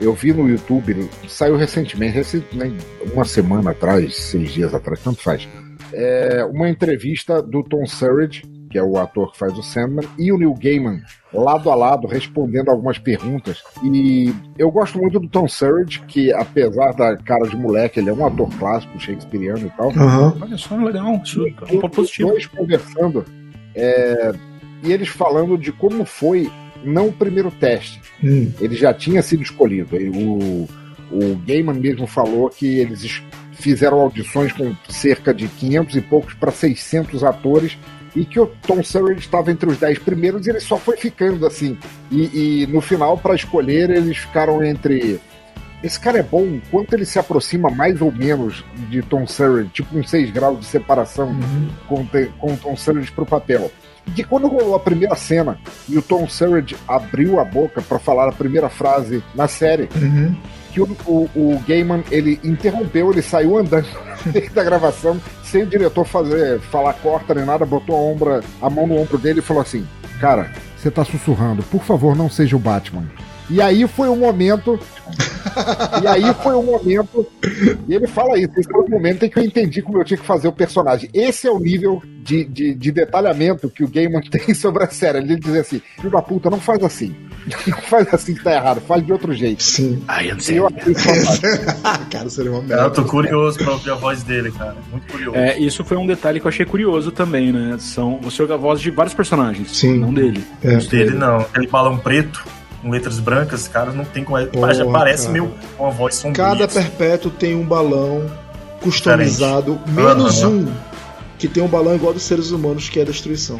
eu vi no YouTube, saiu recentemente, recentemente, uma semana atrás, seis dias atrás, tanto faz. É uma entrevista do Tom Surridge, que é o ator que faz o Sandman, e o Neil Gaiman, lado a lado, respondendo algumas perguntas. E eu gosto muito do Tom Surridge, que apesar da cara de moleque, ele é um ator clássico, shakespeariano e tal. Uhum. Olha só, legal, isso é um ponto positivo. Dois conversando, é, e eles falando de como foi não o primeiro teste. Hum. Ele já tinha sido escolhido. O, o Gaiman mesmo falou que eles fizeram audições com cerca de 500 e poucos para 600 atores e que o Tom Surridge estava entre os 10 primeiros e ele só foi ficando assim. E, e no final, para escolher, eles ficaram entre. Esse cara é bom quanto ele se aproxima mais ou menos de Tom Surridge, tipo uns 6 graus de separação uhum. com, com o Tom Surridge pro papel que quando rolou a primeira cena e o Tom Surridge abriu a boca para falar a primeira frase na série, uhum. que o, o, o Gaiman ele interrompeu, ele saiu andando *laughs* da gravação sem o diretor fazer falar corta nem nada, botou a, ombra, a mão no ombro dele e falou assim: Cara, você tá sussurrando, por favor, não seja o Batman. E aí foi o momento. e aí foi o momento. E ele fala isso. Esse foi o momento em que eu entendi como eu tinha que fazer o personagem. Esse é o nível de, de, de detalhamento que o Gaiman *laughs* tem sobre a série. Ele diz assim: filho da puta, não faz assim. *laughs* Não faz assim que tá errado, faz de outro jeito. Sim. Ai, eu não sei. Eu *laughs* cara, seria uma merda. Eu tô curioso pra ouvir a voz dele, cara. Muito curioso. É, isso foi um detalhe que eu achei curioso também, né? São, você ouve a voz de vários personagens. Sim. Não dele. É, dele não. Aquele balão preto com letras brancas, cara, não tem como. Porra, já parece cara. meio uma voz sombria. Cada assim. perpétuo tem um balão customizado, Diferente. menos uhum. um que tem um balão igual dos seres humanos, que é a destruição.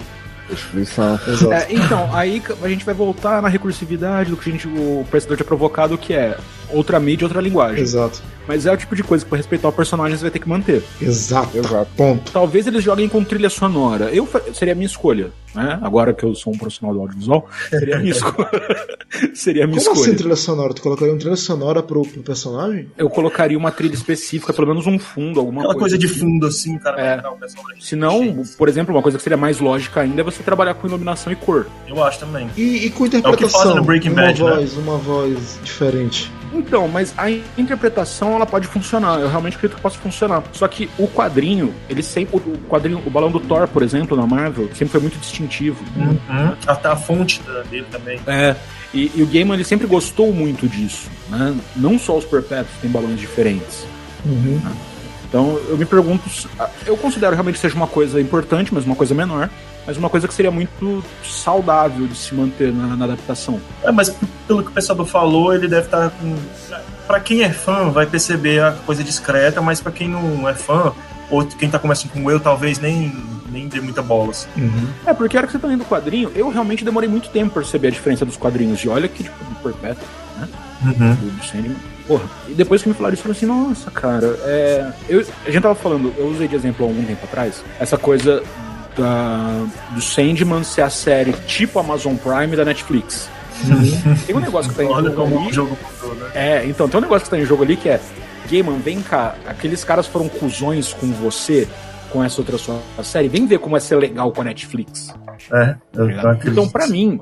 Destruição. É, então, aí a gente vai voltar na recursividade do que a gente, o pensador tinha provocado, que é outra mídia, outra linguagem. Exato. Mas é o tipo de coisa que, pra respeitar o personagem, você vai ter que manter. Exato. Exato. Ponto. Talvez eles joguem com trilha sonora. Eu seria a minha escolha, né? Agora que eu sou um profissional do audiovisual, seria a minha escolha. *laughs* seria a minha Como escolha. assim trilha sonora? Tu colocaria uma trilha sonora pro, pro personagem? Eu colocaria uma trilha específica, pelo menos um fundo, alguma Aquela coisa. coisa de fundo, assim, cara. É. Se não, por exemplo, uma coisa que seria mais lógica ainda é você trabalhar com iluminação e cor. Eu acho também. E, e com interpretação. É o que fazem no Breaking uma Bad, né? voz, uma voz diferente. Então, mas a interpretação ela pode funcionar. Eu realmente acredito que possa funcionar. Só que o quadrinho, ele sempre. O quadrinho, o balão do Thor, por exemplo, na Marvel, sempre foi muito distintivo. Uhum. Até a fonte dele também. É. E, e o Gaiman ele sempre gostou muito disso. Né? Não só os perpétuos têm balões diferentes. Uhum. Né? Então eu me pergunto. Eu considero realmente que seja uma coisa importante, mas uma coisa menor mas uma coisa que seria muito saudável de se manter na, na adaptação. É, mas pelo que o pensador falou, ele deve estar com. Pra quem é fã, vai perceber a coisa discreta, mas para quem não é fã, ou quem tá começando com eu, talvez nem, nem dê muita bola. Assim. Uhum. É, porque a hora que você tá lendo o quadrinho, eu realmente demorei muito tempo pra perceber a diferença dos quadrinhos. E olha que, tipo, do Perpétuo, né? Uhum. Do, do Sandman. Porra, e depois que me falaram isso, eu falei assim, nossa, cara, é... eu, a gente tava falando, eu usei de exemplo há algum tempo atrás, essa coisa da, do Sandman ser a série tipo Amazon Prime da Netflix. tem um negócio que tá em Olha jogo como ali. o jogo mudou, né? É, então, tem um negócio que tá em jogo ali que é Gaiman, vem cá, aqueles caras foram cuzões com você, com essa outra sua série, vem ver como é ser legal com a Netflix. É, eu Tá então, pra mim,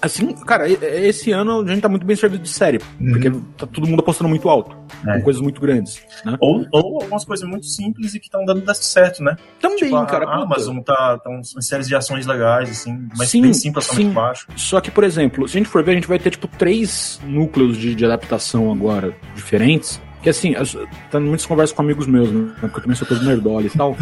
assim, cara, esse ano a gente tá muito bem servido de série, porque tá todo mundo apostando muito alto, É. com coisas muito grandes, né? Ou, ou algumas coisas muito simples e que estão dando certo, né? Também, Tipo, a, cara, a. Amazon tá tão umas séries de ações legais, assim, mas Sim, bem simples, sim. muito baixo. Só que, por exemplo, se a gente for ver, a gente vai ter, tipo, três núcleos de, de adaptação agora diferentes. Que assim, tá muitas conversas com amigos meus, né? Porque eu também sou todo nerdola e tal.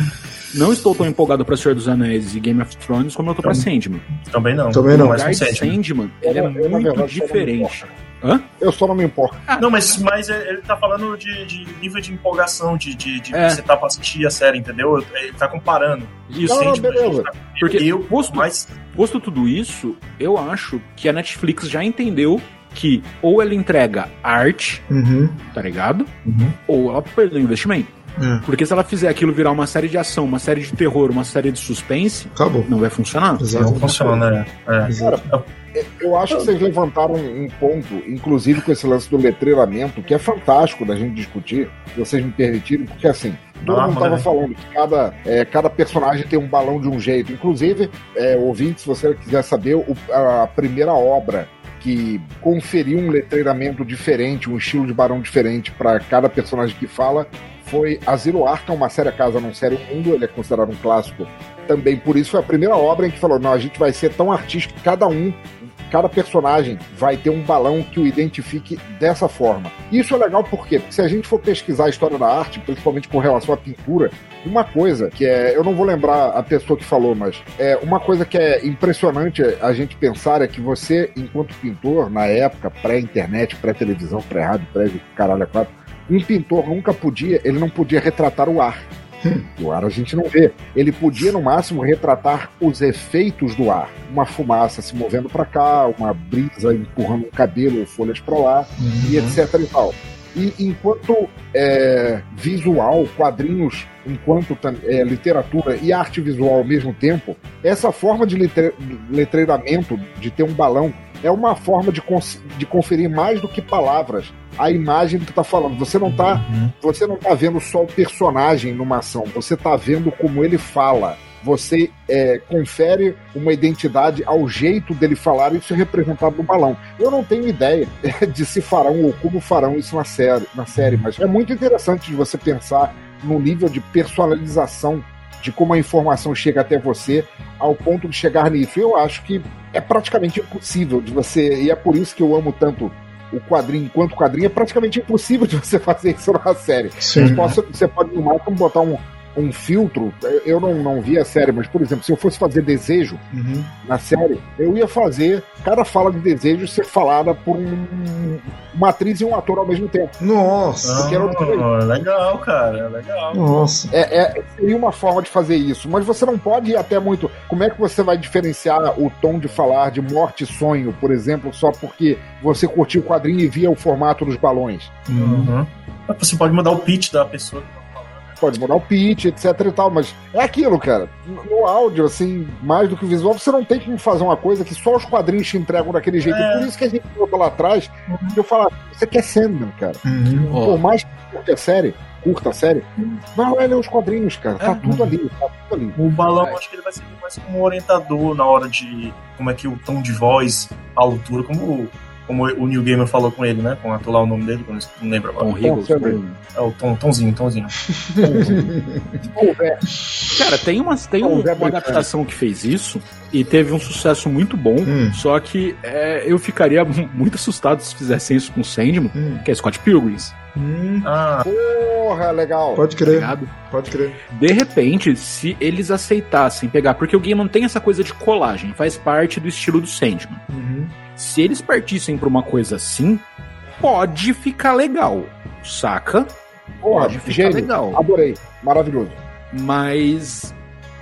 Não estou tão empolgado pra Senhor dos Anéis e Game of Thrones como eu tô pra Sandman. Também não. Também não. O lugar de Sandman, ele é muito diferente. Hã? Eu só não me importo. Ah, não, mas, mas ele tá falando de, de nível de empolgação, de, de, de é. você tá pra assistir a série, entendeu? Ele tá comparando. Isso, não, não, beleza. Tá... Porque eu, posto, mas... posto tudo isso, eu acho que a Netflix já entendeu que ou ela entrega arte, uhum. tá ligado? Uhum. Ou ela perdeu investimento. É. Porque se ela fizer aquilo virar uma série de ação, uma série de terror, uma série de suspense, Acabou. não vai funcionar. Exato. Não funciona, né? É. Cara, eu acho que vocês levantaram um ponto, inclusive com esse lance do letreiramento, que é fantástico da gente discutir, se vocês me permitirem, porque assim, todo ah, mundo estava falando que cada, é, cada personagem tem um balão de um jeito. Inclusive, é, ouvinte, se você quiser saber, o, a primeira obra que conferiu um letreiramento diferente, um estilo de barão diferente para cada personagem que fala, foi A Zero Arkham, uma série casa num sério mundo, ele é considerado um clássico também por isso. Foi a primeira obra em que falou, não, a gente vai ser tão artístico que cada um cada personagem vai ter um balão que o identifique dessa forma. Isso é legal por quê? Porque se a gente for pesquisar a história da arte, principalmente com relação à pintura, uma coisa que é, eu não vou lembrar a pessoa que falou, mas é uma coisa que é impressionante a gente pensar é que você, enquanto pintor, na época pré-internet, pré-televisão, pré-rádio, pré-caralho, é um pintor nunca podia, ele não podia retratar o ar. O ar a gente não vê. Ele podia, no máximo, retratar os efeitos do ar. Uma fumaça se movendo para cá, uma brisa empurrando um cabelo ou folhas para lá, uhum. e etc e tal. E enquanto é, visual, quadrinhos, enquanto é, literatura e arte visual ao mesmo tempo, essa forma de letre, letreiramento, de ter um balão, é uma forma de, de conferir mais do que palavras a imagem que tu tá falando. Você não tá, uhum. você não tá vendo só o personagem numa ação, você tá vendo como ele fala. Você é, confere uma identidade ao jeito dele falar, isso é representado no balão. Eu não tenho ideia *laughs* de se farão ou como farão isso na série, na série, mas é muito interessante de você pensar no nível de personalização de como a informação chega até você ao ponto de chegar nisso. Eu acho que é praticamente impossível de você, e é por isso que eu amo tanto o quadrinho enquanto quadrinho, é praticamente impossível de você *laughs* fazer isso numa série. Sim. Você, você pode, no máximo, botar um, um filtro. Eu não, não vi a série, mas, por exemplo, se eu fosse fazer desejo uhum. na série, eu ia fazer cada fala de desejo ser falada por um, uma atriz e um ator ao mesmo tempo. Nossa! Oh, legal, cara, legal. Nossa. É, é, seria uma forma de fazer isso, mas você não pode ir até muito. Como é que você vai diferenciar o tom de falar de morte e sonho, por exemplo, só porque você curtiu o quadrinho e via o formato dos balões? Uhum. Você pode mudar o pitch da pessoa pode mudar o pitch, etc e tal, mas é aquilo, cara. No áudio, assim, mais do que o visual, você não tem como fazer uma coisa que só os quadrinhos te entregam daquele jeito. É. por isso que a gente botou lá atrás, uhum. eu falo, você quer Sandman, cara. Uhum. Por mais que curta a série, curta a série, vai lá ler os quadrinhos, cara. Tá é. tudo ali, tá tudo ali. O balão, acho que ele vai ser mais como um orientador na hora de como é que o tom de voz, a altura, como como o New Gamer falou com ele, né? Com atular o nome dele, não lembro agora. Tom Riggles. É o Tom, Tomzinho, Tomzinho. *laughs* Cara, tem, uma, tem um, uma adaptação que fez isso e teve um sucesso muito bom, hum. só que é, eu ficaria *laughs* muito assustado se fizessem isso com o Sandman, hum. que é Scott Pilgrims. Hum. Ah. Porra, legal. Pode crer. Ligado? Pode crer. De repente, se eles aceitassem pegar, porque o game não tem essa coisa de colagem, faz parte do estilo do Sandman. Uhum. Se eles partissem pra uma coisa assim, pode ficar legal, saca? Porra, pode ficar gênio. legal. Adorei, maravilhoso. Mas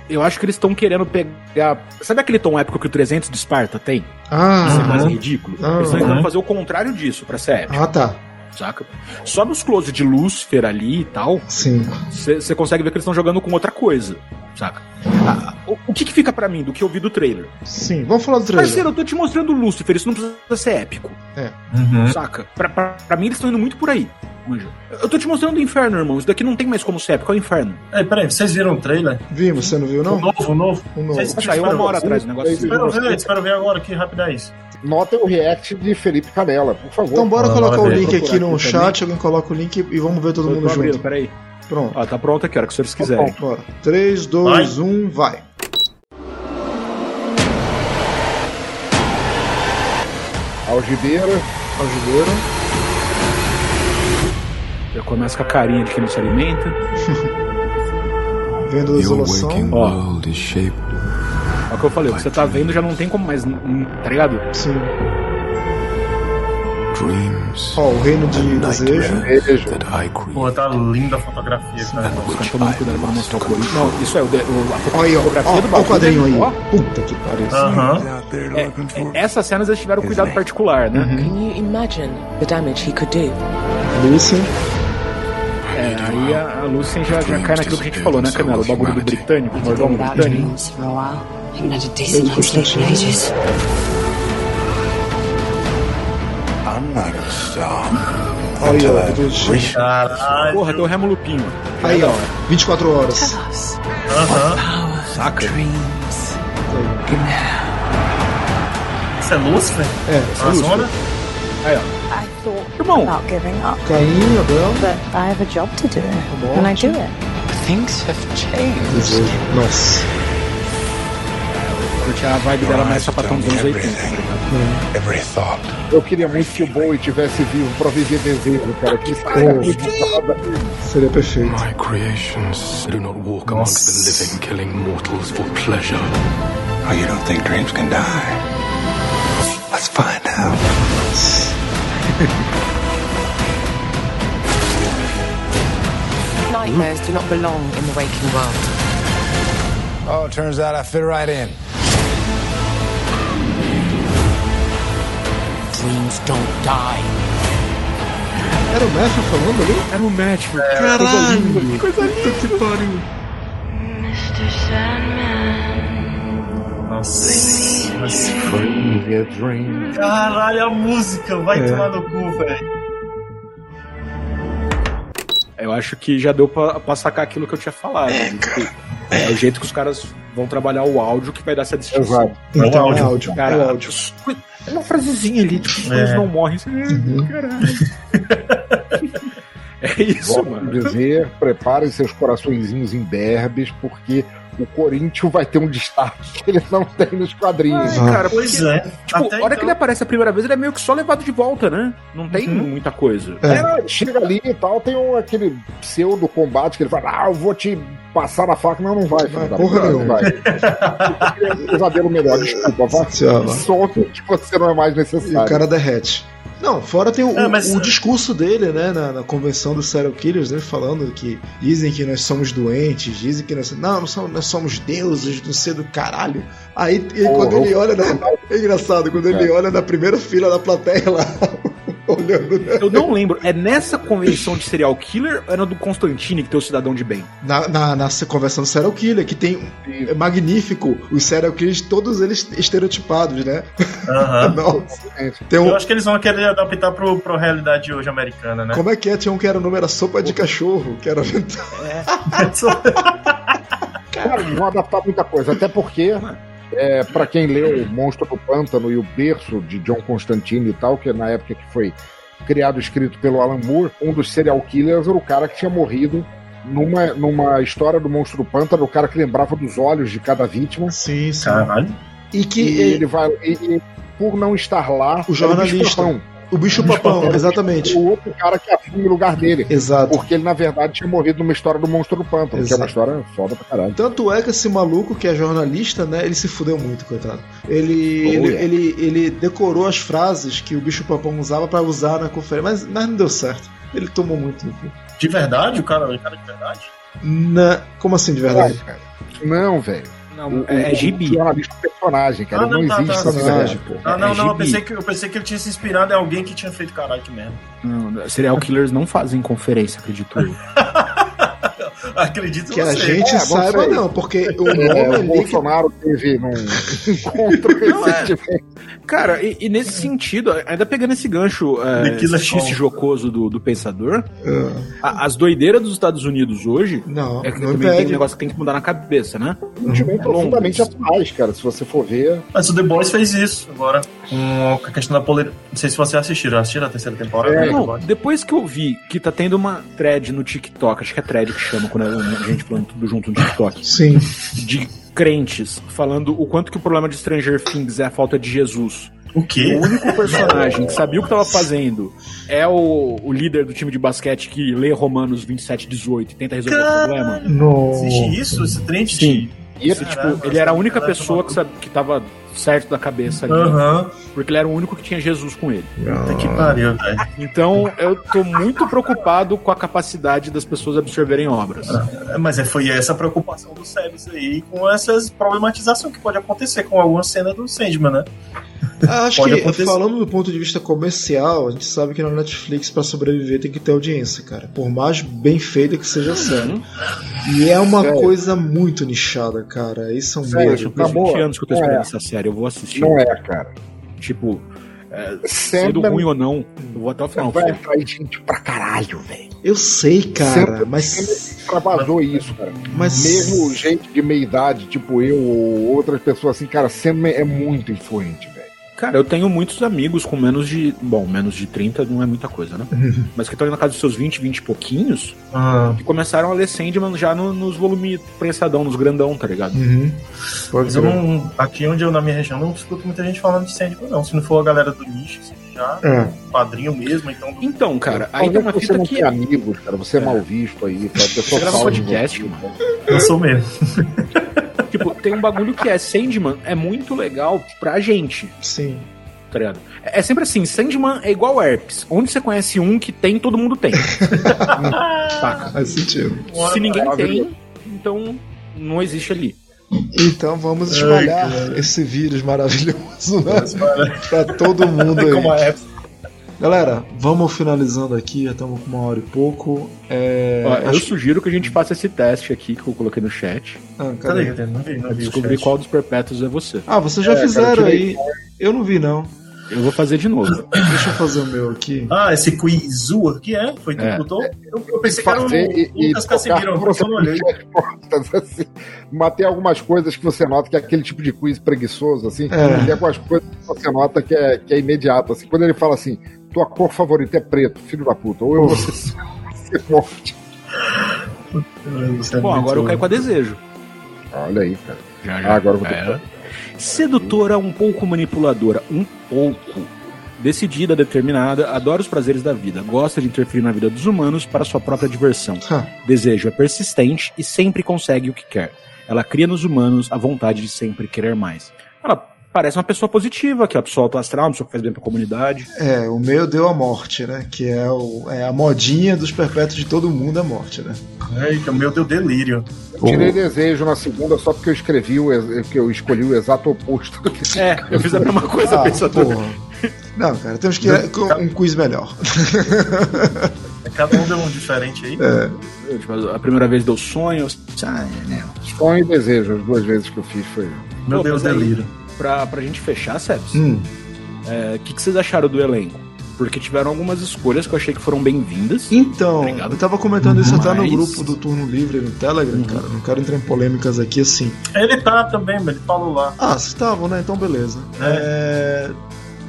eu acho que eles estão querendo pegar. Sabe aquele tom épico que o 300 de Esparta tem? Ah, Isso é mais ridículo. Ah, eles estão tentando fazer o contrário disso pra ser épico. Ah, tá saca? Só nos close de Lúcifer ali e tal, você consegue ver que eles estão jogando com outra coisa, saca? Ah, o, o, que, que fica para mim do que eu vi do trailer? Sim, vamos falar do trailer. Parceiro, eu tô te mostrando Lúcifer, isso não precisa ser épico. É. Uhum. Saca? Pra, pra, pra mim eles estão indo muito por aí. Manja. Eu tô te mostrando o inferno, irmão. Isso daqui não tem mais como ser épico, é o inferno. É, peraí, vocês viram o trailer? Vimos, você não viu, não? O novo, o novo. O novo. Vocês saiu uma hora atrás o negócio. Espero ver, espero ver agora, que rapidez. Notem o react de Felipe Canela, por favor. Então bora ah, colocar o link aqui no chat, alguém coloca o link e vamos ver todo mundo junto. Peraí. Pronto. Ah, tá pronto aqui, hora que os senhores quiserem. Tá bora. 3, 2, 1, vai. Algibeira. Algibeira. Já começa com a carinha de quem não se alimenta. *laughs* Vendo a isolação. Ó. É o que eu falei, o que você tá vendo já não tem como mais. Tá ligado? Sim. Ó, oh, o reino de desejo. desejo. Pô, tá linda a fotografia, cara. Os caras tomando cuidado pra mostrar o Corinthians. Não, isso é o, o, a fotografia ó, do Olha o quadrinho aí. Ó. Puta que pariu. Uh -huh. é, essas cenas eles tiveram cuidado particular, né? Can you imagine the damage he could do? Lucien. É, aí a, a Lucien já, já cai naquilo que a gente falou, né, Canela? O bagulho do britânico, o mordomo britânico. Olha, ó, Porra, tem o Remo Lupinho. Aí, ó, 24 horas. Aham. Saca? Isso é Lúcifer? É, a zona? Aí, ó. Irmão. Caim, Abel. But I have a job to do. And I do it. Things have changed. Nossa. Curti a vibe dela mais sapatão dos anos 80. Every thought. Eu queria muito que o Bowie tivesse vivo pra viver desejo, cara. Que oh, seria perfeito. My creations do not walk amongst the living, killing mortals for pleasure. Oh, you don't think dreams can die? Let's find out. Nightmares do not belong in the waking world. Oh, it turns out I fit right in. Dreams don't die. Era o Matthew falando ali? Era o Matthew. É, Caralho! Que coisa linda, que pariu. Nossa. Dream. Caralho, a música vai É. tomar no cu, velho. Eu acho que já deu pra, pra sacar aquilo que eu tinha falado. É, é o jeito que os caras vão trabalhar o áudio que vai dar essa distinção. Exato. Então, áudio. é áudio. Cara, é áudio. é uma frasezinha ali, tipo, eles não morrem. Você, Caralho. *laughs* É isso, Volto a mano. dizer, preparem seus coraçõezinhos imberbes, porque o Corinthians vai ter um destaque que ele não tem nos quadrinhos. É, cara, Pois porque, é. Tipo, a hora que então- ele aparece a primeira vez, ele é meio que só levado de volta, né? Não tem muita coisa. É, ele chega ali e tal, tem um, aquele pseudo combate que ele fala: Ah, eu vou te passar na faca. Não, não vai, filho da porra não vai. É *laughs* um pesadelo melhor, desculpa. Tchau. Some que você não é mais E o necessário. cara derrete. Não, fora tem o, É, mas- o discurso dele, né, na, na convenção dos serial killers, né, falando que dizem que nós somos doentes, dizem que nós, não, não somos, nós somos deuses, não sei do caralho. Aí ele- quando ele olha, na, é engraçado, quando ele olha na primeira fila da plateia lá, olhando né, Eu não lembro, é nessa convenção de serial killer ou era do Constantine que tem o cidadão de bem? na, na, na convenção do serial killer, que tem é magnífico os serial killers, todos eles estereotipados, né? *laughs* Nossa. Tem um, Eu acho que eles vão querer adaptar pro, pro realidade hoje americana, né? como é que é? Tinha um que era o nome era sopa de cachorro, que era *laughs* Cara, eles vão adaptar muita coisa, até porque. É, para quem leu o Monstro do Pântano e o Berço de John Constantine e tal, que é na época que foi criado e escrito pelo Alan Moore, um dos serial killers era o cara que tinha morrido numa, numa história do Monstro do Pântano, o cara que lembrava dos olhos de cada vítima. Sim, sim. Caralho. E que E ele vai. E, e por não estar lá, O jornalista. O bicho papão, exatamente. O outro cara que assume o lugar dele. Exato. Porque ele, na verdade, tinha morrido numa história do Monstro do Pântano, que é uma Exato. história foda pra caralho. Tanto é que esse maluco que é jornalista, né? Ele se fudeu muito, coitado. Ele, Oh, ele, yeah. ele, ele decorou as frases que o bicho papão usava pra usar na conferência, mas, mas não deu certo. Ele tomou muito. De verdade? O cara, o cara de verdade? Na... Como assim, de verdade? Não, velho. Não, é, é O gibi. jornalista é um personagem, cara. Ah, não, não, tá, existe tá, essa Personagem, vida. pô. Ah, não, é não, eu pensei, que, eu pensei que ele tinha se inspirado em alguém que tinha feito caralho mesmo. Não, serial killers não fazem conferência, acredito eu. *laughs* *laughs* Acredito Que a você. gente É, não saiba, não, porque o nome É, o ali. que- Bolsonaro teve num encontro *laughs* é. recentemente. Cara, e, e nesse sentido, ainda pegando esse gancho é, xiste Call. jocoso do, do pensador, Ah, a- as doideiras dos Estados Unidos hoje não, é que não também tem um negócio que tem que mudar na cabeça, né? Também profundamente atuais, cara. Se você for ver. Mas o The Boys fez isso agora. Com a questão da polêmica. Não sei se você assistiram. Assistiram a terceira temporada? É, do The Não, depois que eu vi que tá tendo uma thread no TikTok, acho que é thread que chama quando é a gente falando tudo junto no TikTok, Sim. de crentes falando o quanto que o problema de Stranger Things é a falta de Jesus. O quê? O único personagem que sabia o que tava fazendo é o, o líder do time de basquete que lê Romanos 27, 18 e tenta resolver o problema. Existe isso? Esse trem de. E esse, Caramba, tipo, ele era a única pessoa que, sabe, que tava certo da cabeça ali. Aham. Porque ele era o único que tinha Jesus com ele. Puta que pariu, velho. Então eu tô muito preocupado com a capacidade das pessoas absorverem obras. É, Mas é, foi essa a preocupação do Sebes aí com essas problematizações que pode acontecer com alguma cena do Sandman, né? Acho Pode que, acontecer. falando do ponto de vista comercial, a gente sabe que na Netflix, pra sobreviver, tem que ter audiência, cara. Por mais bem feita que seja a série. E é uma Sério. coisa muito nichada, cara. Isso é um Sério, medo. Faz Acabou. 20 anos que eu tô Não esperando é. essa série, eu vou assistir. Não é, cara. Tipo, é, sendo Sandman ruim ou não, eu vou até o final. vai atrair gente pra caralho, velho. Eu sei, cara, Sempre- mas. Extravasou isso, cara. Mas. Mesmo gente de meia idade, tipo eu ou outras pessoas assim, cara, Sandman é muito influente. Cara, eu tenho muitos amigos com menos de. Bom, menos de 30 não é muita coisa, né? Mas que estão na casa dos seus 20, 20 e pouquinhos, Ah, que começaram a ler Sandman já no- nos volumes prensadão, nos grandão, tá ligado? Uhum. Pode mas eu não. Aqui onde eu, na minha região, não escuto muita gente falando de Sandman, não. Se não for a galera do nicho, assim, já. É. Padrinho mesmo, então. Então, cara, aí tem uma você fita não que. tem amigos, cara. Você é, É. mal visto aí, cara. Você grava podcast, você. mano. Eu sou mesmo. *laughs* Tipo, tem um bagulho que é Sandman, é muito legal pra gente, Sim. tá ligado? É é sempre assim, Sandman é igual herpes. Onde você conhece um que tem, todo mundo tem. Saca? *laughs* Faz sentido. Se ninguém tem, então não existe ali. Então vamos espalhar esse vírus maravilhoso né? pra todo mundo Como aí. é. Galera, vamos finalizando aqui, já estamos com uma hora e pouco. É, Ó, eu acho- sugiro que a gente faça esse teste aqui que eu coloquei no chat. Ah, cadê? Cadê? Não vi, não vi. descobrir qual dos perpétuos é você. Ah, vocês já É, cara, fizeram eu tirei aí. Eu não vi, não. Eu vou fazer de novo. Deixa eu fazer o meu aqui. Ah, esse quizu aqui é? Foi tu que É. botou? Eu, eu pensei que era o Fazer e, e Lucas tocar Casimiro, pra eu não olhei. *laughs* assim. Mas tem algumas coisas que você nota que é aquele tipo de quiz preguiçoso, assim. É. Tem algumas coisas que você nota que é, que é imediato, assim. Quando ele fala assim, tua cor favorita é preto, filho da puta, ou eu vou ser, ser é Bom, agora eu caio com a desejo. Olha aí, cara. Já, Ah, agora eu vou ter É. Sedutora, um pouco manipuladora, um pouco. Decidida, determinada, adora os prazeres da vida, gosta de interferir na vida dos humanos para sua própria diversão. Desejo é persistente e sempre consegue o que quer. Ela cria nos humanos a vontade de sempre querer mais. Ela parece uma pessoa positiva, que é uma pessoa alto astral, uma pessoa que faz bem pra comunidade. É, o meu deu a morte, né? Que é, o, é a modinha dos perpétuos de todo mundo, a morte, né? Eita, o meu deu delírio. Tirei desejo na segunda só porque eu escrevi, o, que eu escolhi o exato oposto do que É, eu fiz a mesma coisa, Ah, pensador. porra. Não, cara, temos que ir com um quiz melhor. Cada um deu um diferente aí. Tipo, a primeira vez deu sonho. Ah, sonho e desejo. As duas vezes que eu fiz foi. Meu Pô, Deus, delírio. Pra, pra gente fechar, Sebs, Hum, é, o que, que vocês acharam do elenco? Porque tiveram algumas escolhas que eu achei que foram bem-vindas. Então, Obrigado. eu tava comentando isso até no Mas- grupo do Turno Livre no Telegram, cara. Não quero entrar em polêmicas aqui assim. Ele tá também, ele falou lá. Ah, vocês estavam, né? Então beleza. É,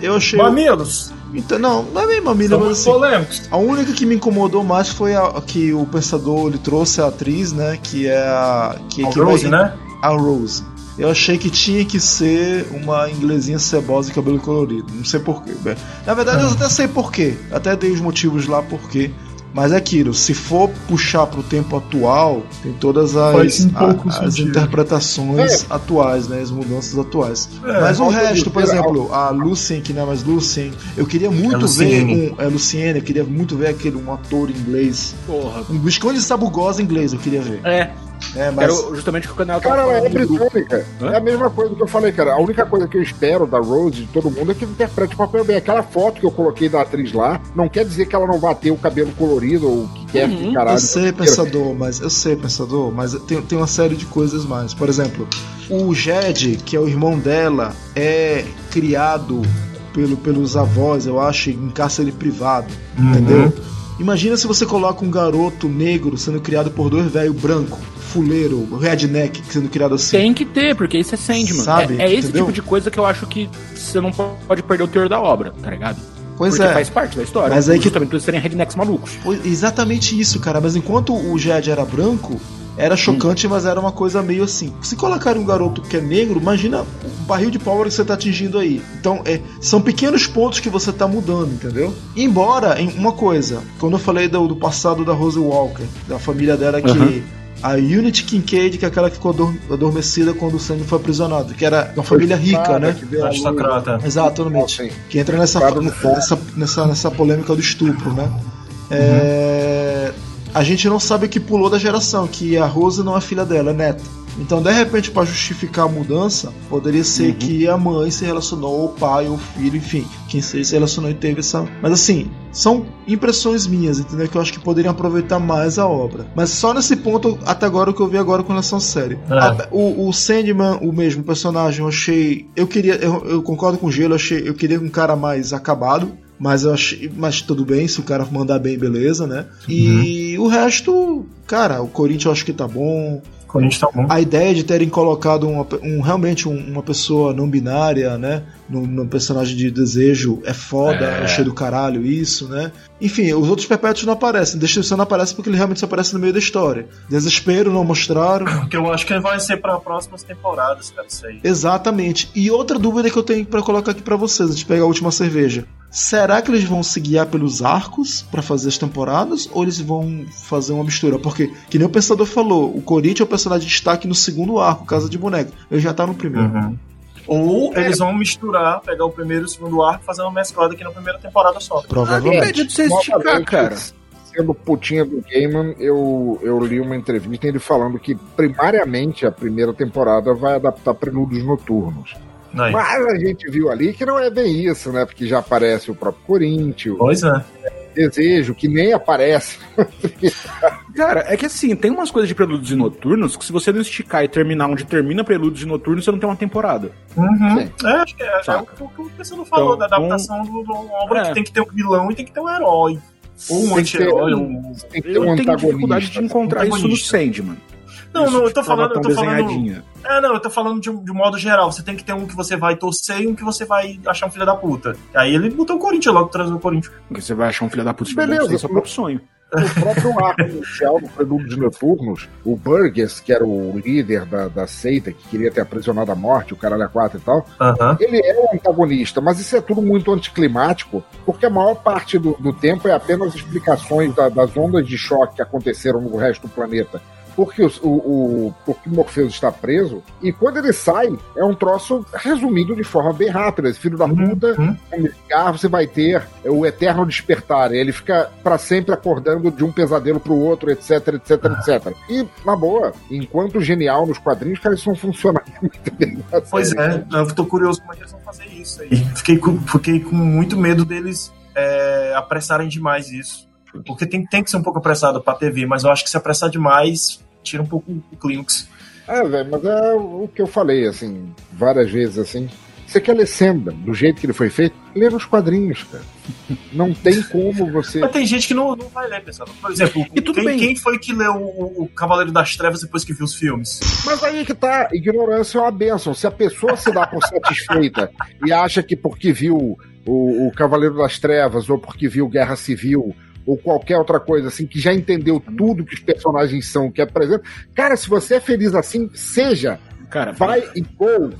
Eu achei. Mamilos, Então, não, não é bem mamilha, são mas assim. polêmicos. A única que me incomodou mais foi a, que o pensador ele trouxe a atriz, né? Que é a. Que, A que Rose, vai- né? A Rose. Eu achei que tinha que ser uma inglesinha cebosa e cabelo colorido. Não sei porquê. Na verdade, eu até sei porquê. Até dei os motivos lá porquê. Mas é aquilo, se for puxar pro tempo atual, tem todas as, um a- as interpretações atuais, né? As mudanças atuais. É, Mas o resto, por exemplo, a Lucien, que não é mais Lucien, eu queria muito É ver um. É Luciene, eu queria muito ver aquele um ator inglês. Porra. Um Visconde Sabugosa inglês, eu queria ver. É, É, mas. quero justamente o que o canal Cara, ela é britânica. Hã? É a mesma coisa que eu falei, cara. A única coisa que eu espero da Rose, de todo mundo, é que interprete o papel bem. Aquela foto que eu coloquei da atriz lá, não quer dizer que ela não vai ter o cabelo colorido ou que quer Uhum, que caralho. Eu sei, pensador, mas eu sei, pensador, mas tem, tem uma série de coisas mais. Por exemplo, o Jed, que é o irmão dela, é criado pelo, pelos avós, eu acho, em cárcere privado, Uhum. entendeu? Imagina se você coloca um garoto negro sendo criado por dois velho branco, fuleiro, redneck, sendo criado assim. Tem que ter, porque isso é Sandman. Sabe, é, é esse tipo de coisa que eu acho que você não pode perder o teor da obra, tá ligado? Pois porque é. faz parte da história. Mas aí que- Justamente por eles serem rednecks malucos. Foi exatamente isso, cara. Mas enquanto o Jed era branco, era chocante, mas era uma coisa meio assim. Se colocarem um garoto que é negro, imagina barril de pólvora que você tá atingindo aí. Então, é, são pequenos pontos que você tá mudando, entendeu? Embora, em uma coisa, quando eu falei do, do passado da Rose Walker, da família dela que. Uhum. A Unity Kincaid, que é aquela que ficou ador- adormecida quando o Sandy foi aprisionado, que era uma família rica, né? Aristocrata. Exatamente. Que entra nessa, nessa, nessa, nessa polêmica do estupro, né? É, A gente não sabe que pulou da geração, que a Rosa não é filha dela, é neta. Então, de repente, para justificar a mudança, poderia ser que a mãe se relacionou, ou o pai, ou o filho, enfim, quem se relacionou e teve essa. Mas assim, são impressões minhas, entendeu? Que eu acho que poderiam aproveitar mais a obra. Mas só nesse ponto, até agora, o que eu vi agora com relação à série. É. O, o Sandman, o mesmo personagem, eu achei. Eu queria. Eu, eu concordo com o Gelo, eu, achei, eu queria um cara mais acabado. Mas eu achei. Mas tudo bem, se o cara mandar bem, beleza, né? E o resto, cara, o Corinthians eu acho que tá bom. Corinthians tá bom. A ideia de terem colocado uma, um, realmente um- uma pessoa não binária, né? No, no personagem de desejo é foda, É. eu achei do caralho isso, né? Enfim, os outros perpétuos não aparecem. Destruição não aparece porque ele realmente só aparece no meio da história. Desespero não mostraram. *coughs* Porque eu acho que vai ser pra próximas temporadas, cara, isso aí. Exatamente. E outra dúvida que eu tenho pra colocar aqui pra vocês, antes de pegar a última cerveja. Será que eles vão se guiar pelos arcos pra fazer as temporadas ou eles vão fazer uma mistura? Porque, que nem o pensador falou, o Corinthians é o personagem de destaque no segundo arco, Casa de Boneco. Ele já tá no primeiro. Uhum. Ou eles vão misturar, pegar o primeiro e o segundo arco e fazer uma mesclada aqui na primeira temporada só. Provavelmente. Impede de você esticar, cara. Sendo putinha do Gaiman, eu, eu li uma entrevista ele falando que, primariamente, a primeira temporada vai adaptar Prelúdios Noturnos. Aí. Mas a gente viu ali que não é bem isso, né? Porque já aparece o próprio Corinthians, Pois é. Desejo, que nem aparece. *laughs* Cara, é que assim, tem umas coisas de prelúdios e noturnos que se você não esticar e terminar onde termina prelúdios e noturnos, você não tem uma temporada. Uhum. É, acho que é, é Saca. o que o que o pessoal falou, Então, da adaptação do- de uma obra É. que tem que ter um vilão e tem que ter um herói. Ou um anti-herói. um- Um... Tem que ter Eu um tenho dificuldade de encontrar isso no. Sandman. Não, Isso não, eu de tô falando, eu tô falando. É, não, eu tô falando de, um- de um modo geral. Você tem que ter um que você vai torcer e um que você vai achar um filho da puta. Aí ele botou o Corinthians logo, traz o Corinthians. Porque você vai achar um filho da puta Beleza, sem seu próprio sonho. O próprio arco inicial do Prelúdios Noturnos, o Burgess, que era o líder da, da seita, que queria ter aprisionado a morte, o caralho a quatro e tal, ele é o antagonista, mas isso é tudo muito anticlimático, porque a maior parte do, do tempo é apenas explicações da- das ondas de choque que aconteceram no resto do planeta. Porque o, o, porque Morpheus está preso, e quando ele sai, é um troço resumido de forma bem rápida. Esse filho da puta, Uhum. cigarro, você vai ter o eterno despertar. Ele fica para sempre acordando de um pesadelo pro outro, etc, etc, etc. E, na boa, enquanto genial nos quadrinhos, cara, isso não funciona muito bem. na *laughs* Pois é, eu tô curioso como é que eles vão fazer isso aí. Fiquei com, fiquei com muito medo deles é, apressarem demais isso. Porque tem, tem que ser um pouco apressado pra TV, mas eu acho que se apressar demais, tira um pouco o clímax. É, velho, mas é o que eu falei, assim, várias vezes, assim. Você quer ler Senda do jeito que ele foi feito? Lê nos quadrinhos, cara. Não tem como você. Mas tem gente que não, não vai ler, pessoal. Por exemplo, E tudo quem, bem. quem foi que leu o, o Cavaleiro das Trevas depois que viu os filmes? Mas aí que tá, ignorância é uma benção. Se a pessoa se dá por satisfeita e acha que porque viu o, o Cavaleiro das Trevas, ou porque viu Guerra Civil, ou qualquer outra coisa assim, que já entendeu tudo que os personagens são, que é, por exemplo. Cara, se você é feliz assim, seja. Cara, Vai e go.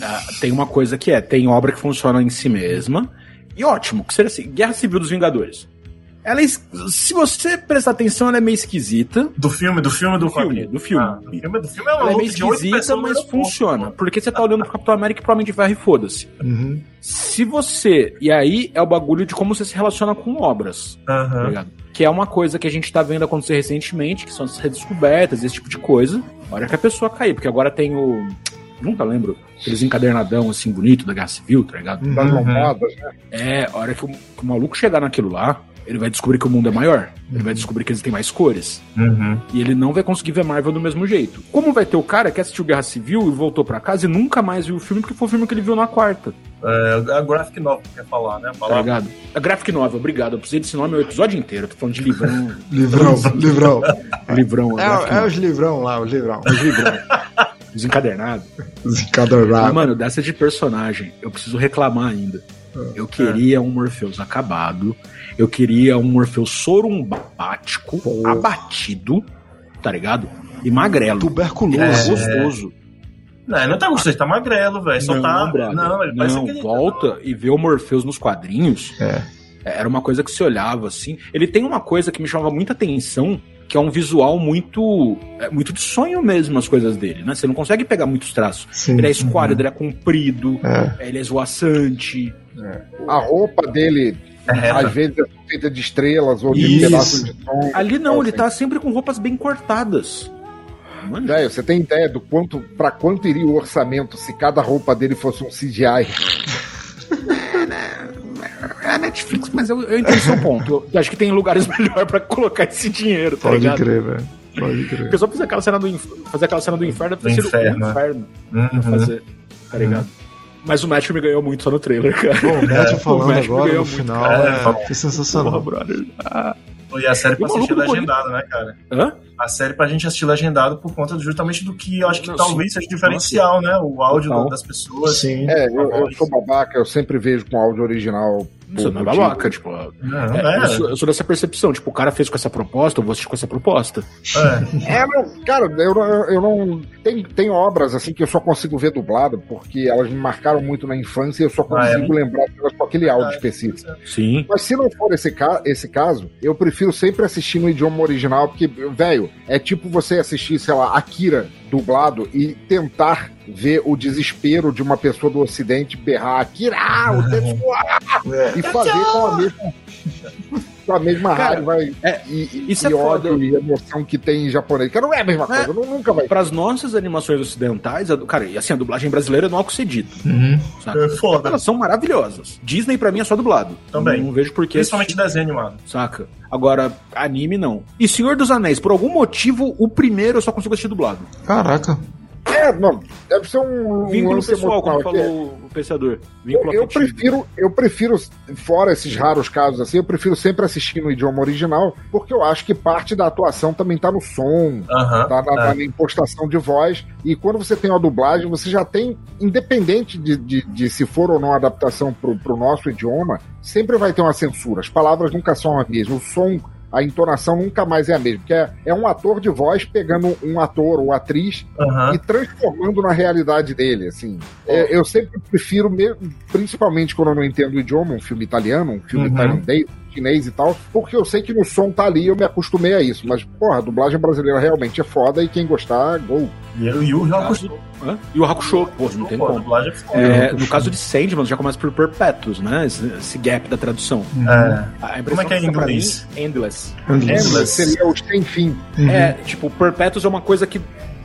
Ah, tem uma coisa que é, tem obra que funciona em si mesma. E ótimo, que seria assim, Guerra Civil dos Vingadores. Ela é, se você prestar atenção, ela é meio esquisita. Do filme, do filme do, Do filme, do filme. Ah, do filme, do filme é uma Ela é meio de esquisita, mas funciona. Porque você tá olhando pro Capitão América e provavelmente vai e foda-se. Uhum. Se você. E aí é o bagulho de como você se relaciona com obras. tá Aham. ligado? Que é uma coisa que a gente tá vendo acontecer recentemente, que são as redescobertas, esse tipo de coisa. A hora que a pessoa cair, porque agora tem o. Nunca lembro. Aqueles encadernadão assim bonito da Guerra Civil, tá ligado? Das Uhum. né? É, a hora que o, que o maluco chegar naquilo lá, ele vai descobrir que o mundo é maior. Ele vai descobrir que eles têm mais cores. Uhum. E ele não vai conseguir ver Marvel do mesmo jeito. Como vai ter o cara que assistiu Guerra Civil e voltou pra casa e nunca mais viu o filme, porque foi o filme que ele viu na quarta, É, a graphic novel que quer falar, né? A tá ligado? A Graphic Novel, obrigado. Eu precisei desse nome o episódio inteiro. Eu tô falando de livrão. *laughs* Livrão, livrão. livrão, É, é os livrão lá, os livrão. Os livrão. Mas, Desencadeirado. mano, dessa de personagem, eu preciso reclamar ainda. Eu queria um Morpheus acabado. Eu queria um Morpheus sorumbático, abatido, tá ligado? E magrelo. Tuberculoso. É É. gostoso. Não, ele não tá gostoso, ele tá magrelo, velho. Só não, tá. brother. Não, ele parece não, aquele. volta e vê o Morpheus nos quadrinhos. É. Era uma coisa que se olhava assim. Ele tem uma coisa que me chamava muita atenção, que é um visual muito é, muito de sonho mesmo as coisas dele, né? Você não consegue pegar muitos traços. Sim. Ele é esquálido, ele é comprido, É. ele é esvoaçante. A roupa dele, É às vezes, é feita de estrelas ou de Isso. pedaços de som. Ali não, ele Assim. tá sempre com roupas bem cortadas. Mano, Velho, você tem ideia do quanto, pra quanto iria o orçamento se cada roupa dele fosse um CGI? é a Netflix, mas eu, eu entendo seu ponto. Eu acho que tem lugares *laughs* melhor pra colocar esse dinheiro, tá Pode ligado? crer, velho. Pode crer. Porque só fazer aquela cena do, inf... fazer aquela cena do inferno Do sido um inferno, inferno Uhum. pra fazer, tá ligado? Mas o match me ganhou muito só no trailer, cara. Bom, o *laughs* Matt É, falando o Matt agora ganhou no muito, final cara. é, É, foi Porra, sensacional. brother. Ah. E a série E pra assistir do legendado, né, cara? Hã? A série pra gente assistir legendado por conta justamente do que eu acho que Não, talvez seja diferencial, né? O áudio Total. das pessoas. Sim. É, eu, eu sou babaca, eu sempre vejo com áudio original. Você por não é babaca, tipo. Não, é, é, eu, sou, eu sou dessa percepção, tipo, o cara fez com essa proposta, eu vou assistir com essa proposta. é. É, não, cara, eu, não- eu não. Tem, tem obras assim que eu só consigo ver dublado, porque elas me marcaram muito na infância e eu só Ah, é? consigo lembrar delas com aquele áudio Ah, específico. Sim. Mas se não for esse, ca esse caso, eu prefiro sempre assistir no idioma original, porque, velho, é tipo você assistir, sei lá, Akira dublado e tentar ver o desespero de uma pessoa do ocidente berrar ah, o ah", É. e fazer com a mesma, com a mesma Cara, raiva e, é, e, isso e é foda. ódio e emoção que tem em japonês. Que não é a mesma É. coisa, nu- nunca vai. Para as nossas animações ocidentais, a- cara, e assim, a dublagem brasileira não é o que ser dito. Uhum. É foda. Elas são maravilhosas. Disney pra mim é só dublado. Também. Não vejo por que. Principalmente desenho animado. Saca? Agora, anime não. E Senhor dos Anéis, por algum motivo, o primeiro eu só consigo assistir dublado. Caraca. É, não, deve ser um, um Vínculo lance pessoal, como que é- falou o pensador. Eu, Vínculo eu afetivo. prefiro, eu prefiro, fora esses raros casos assim, eu prefiro sempre assistir no idioma original, porque eu acho que parte da atuação também tá no som, Aham. tá na, é. na impostação de voz. E quando você tem uma dublagem, você já tem, independente de, de, de se for ou não adaptação pro, pro nosso idioma, sempre vai ter uma censura. As palavras nunca são as mesmas. O som, a entonação nunca mais é a mesma. Porque é, é um ator de voz pegando um ator ou atriz Aham. e transformando na realidade dele, assim. É, eu sempre prefiro, me- principalmente quando eu não entendo o idioma, um filme italiano, um filme Uhum. tailandês, chinês e tal, porque eu sei que no som tá ali, eu me acostumei a isso. Mas, porra, a dublagem brasileira realmente é foda e quem gostar, gol. E e o Hakusho. E o Hakusho, pô, não tem como. dublagem é foda. É, no caso de Sandman, já começa por Perpetuous, né? Esse, esse gap da tradução. É. A impressão Como é que é em inglês? mim, Endless. Endless Endless. seria o sem fim. Uhum. É, tipo, Perpetuous é uma coisa que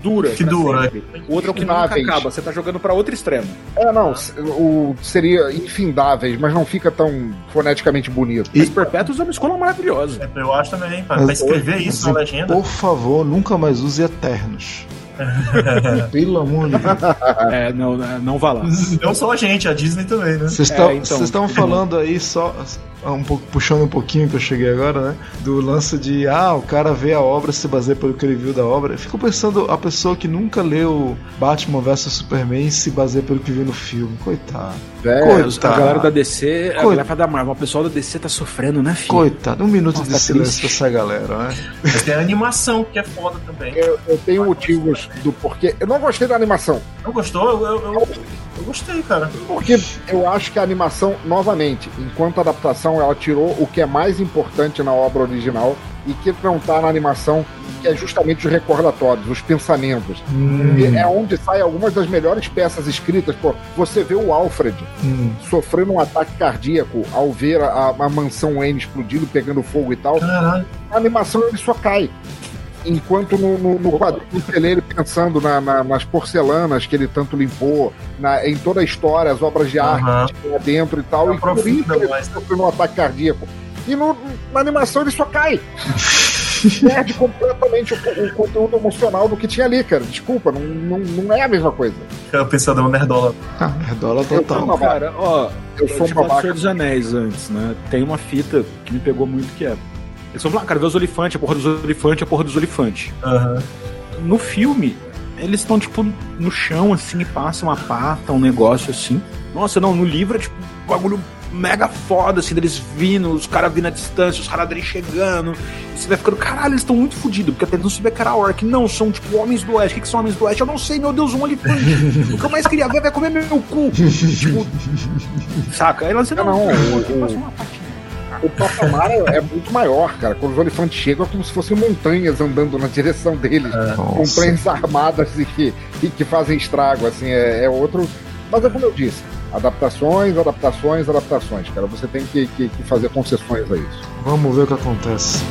dura. Que dura, sempre. O outro é o que nunca acaba. Você tá jogando pra outro extremo. É, não, o, seria infindáveis, mas não fica tão foneticamente bonito. Mas Perpetuous é uma escola maravilhosa. É, Eu acho também, pra, pra escrever isso na legenda. Por favor, nunca mais use Eternos. *laughs* Pelo amor de Deus. *laughs* É, não, não vá lá. Não só a gente, a Disney também, né? Vocês É, estão então. vocês estão falando aí só um pouco puxando um pouquinho que eu cheguei agora, né? Do lance de ah, o cara vê a obra se baseia pelo que ele viu da obra. Eu fico pensando a pessoa que nunca leu Batman vs Superman se baseia pelo que viu no filme. Coitado. É, Coitado. A galera da DC, a Coit- galera da Marvel, o pessoal da DC tá sofrendo, né, filho? Coitado. Um minuto Nossa, de tá silêncio triste. pra essa galera, né? Mas tem a animação, que é foda também. eu, eu tenho motivos do porquê. Eu não gostei da animação. Não gostou? Eu, eu, eu, eu gostei, cara. Porque eu acho que a animação, novamente, enquanto adaptação, ela tirou o que é mais importante na obra original e que não tá na animação, que é justamente os recordatórios, os pensamentos. E É onde saem algumas das melhores peças escritas. Pô, você vê o Alfred Hum. sofrendo um ataque cardíaco ao ver a, a mansão Wayne explodindo, pegando fogo e tal. Caralho. A animação ele só cai. Enquanto no, no, no quadrinho você lê ele pensando na- na- nas porcelanas que ele tanto limpou, na- em toda a história, as obras de arte Aham. que tinha lá dentro e tal, e por isso ele mais. sofrendo um ataque cardíaco. E no- na animação ele só cai. *laughs* Perde completamente o, o conteúdo emocional do que tinha ali, cara. Desculpa, não, não, não é a mesma coisa. É o pensador nerdola. Ah, nerdola Eu sou total. uma babaca. Cara, ó, Eu sou um falei do babaca. Senhor dos Anéis antes, né? Tem uma fita que me pegou muito que é. Eles vão falar, cara, vê os olifantes, a porra dos olifantes, a porra dos olifantes. Aham. No filme, eles estão, tipo, no chão, assim, e passam a pata, um negócio assim. Nossa, não, no livro é tipo um bagulho mega foda, assim, deles vindo, os caras vindo à distância, os caras chegando. E você vai ficando, caralho, eles estão muito fodidos, porque até não sabia que era orc. Não, são tipo homens do oeste. O que, que são homens do oeste? Eu não sei, meu Deus, um olifante. *laughs* o que eu mais queria ver vai comer meu cu. tipo, *laughs* saca? Aí você não, não, o, o, o patamar é muito maior, cara. Quando os olifantes chegam é como se fossem montanhas andando na direção deles, é, com prensas armadas e que, e que fazem estrago, assim, é, é outro. Mas é como eu disse, Adaptações, adaptações, adaptações, cara. Você tem que, que, que fazer concessões a isso. Vamos ver o que acontece.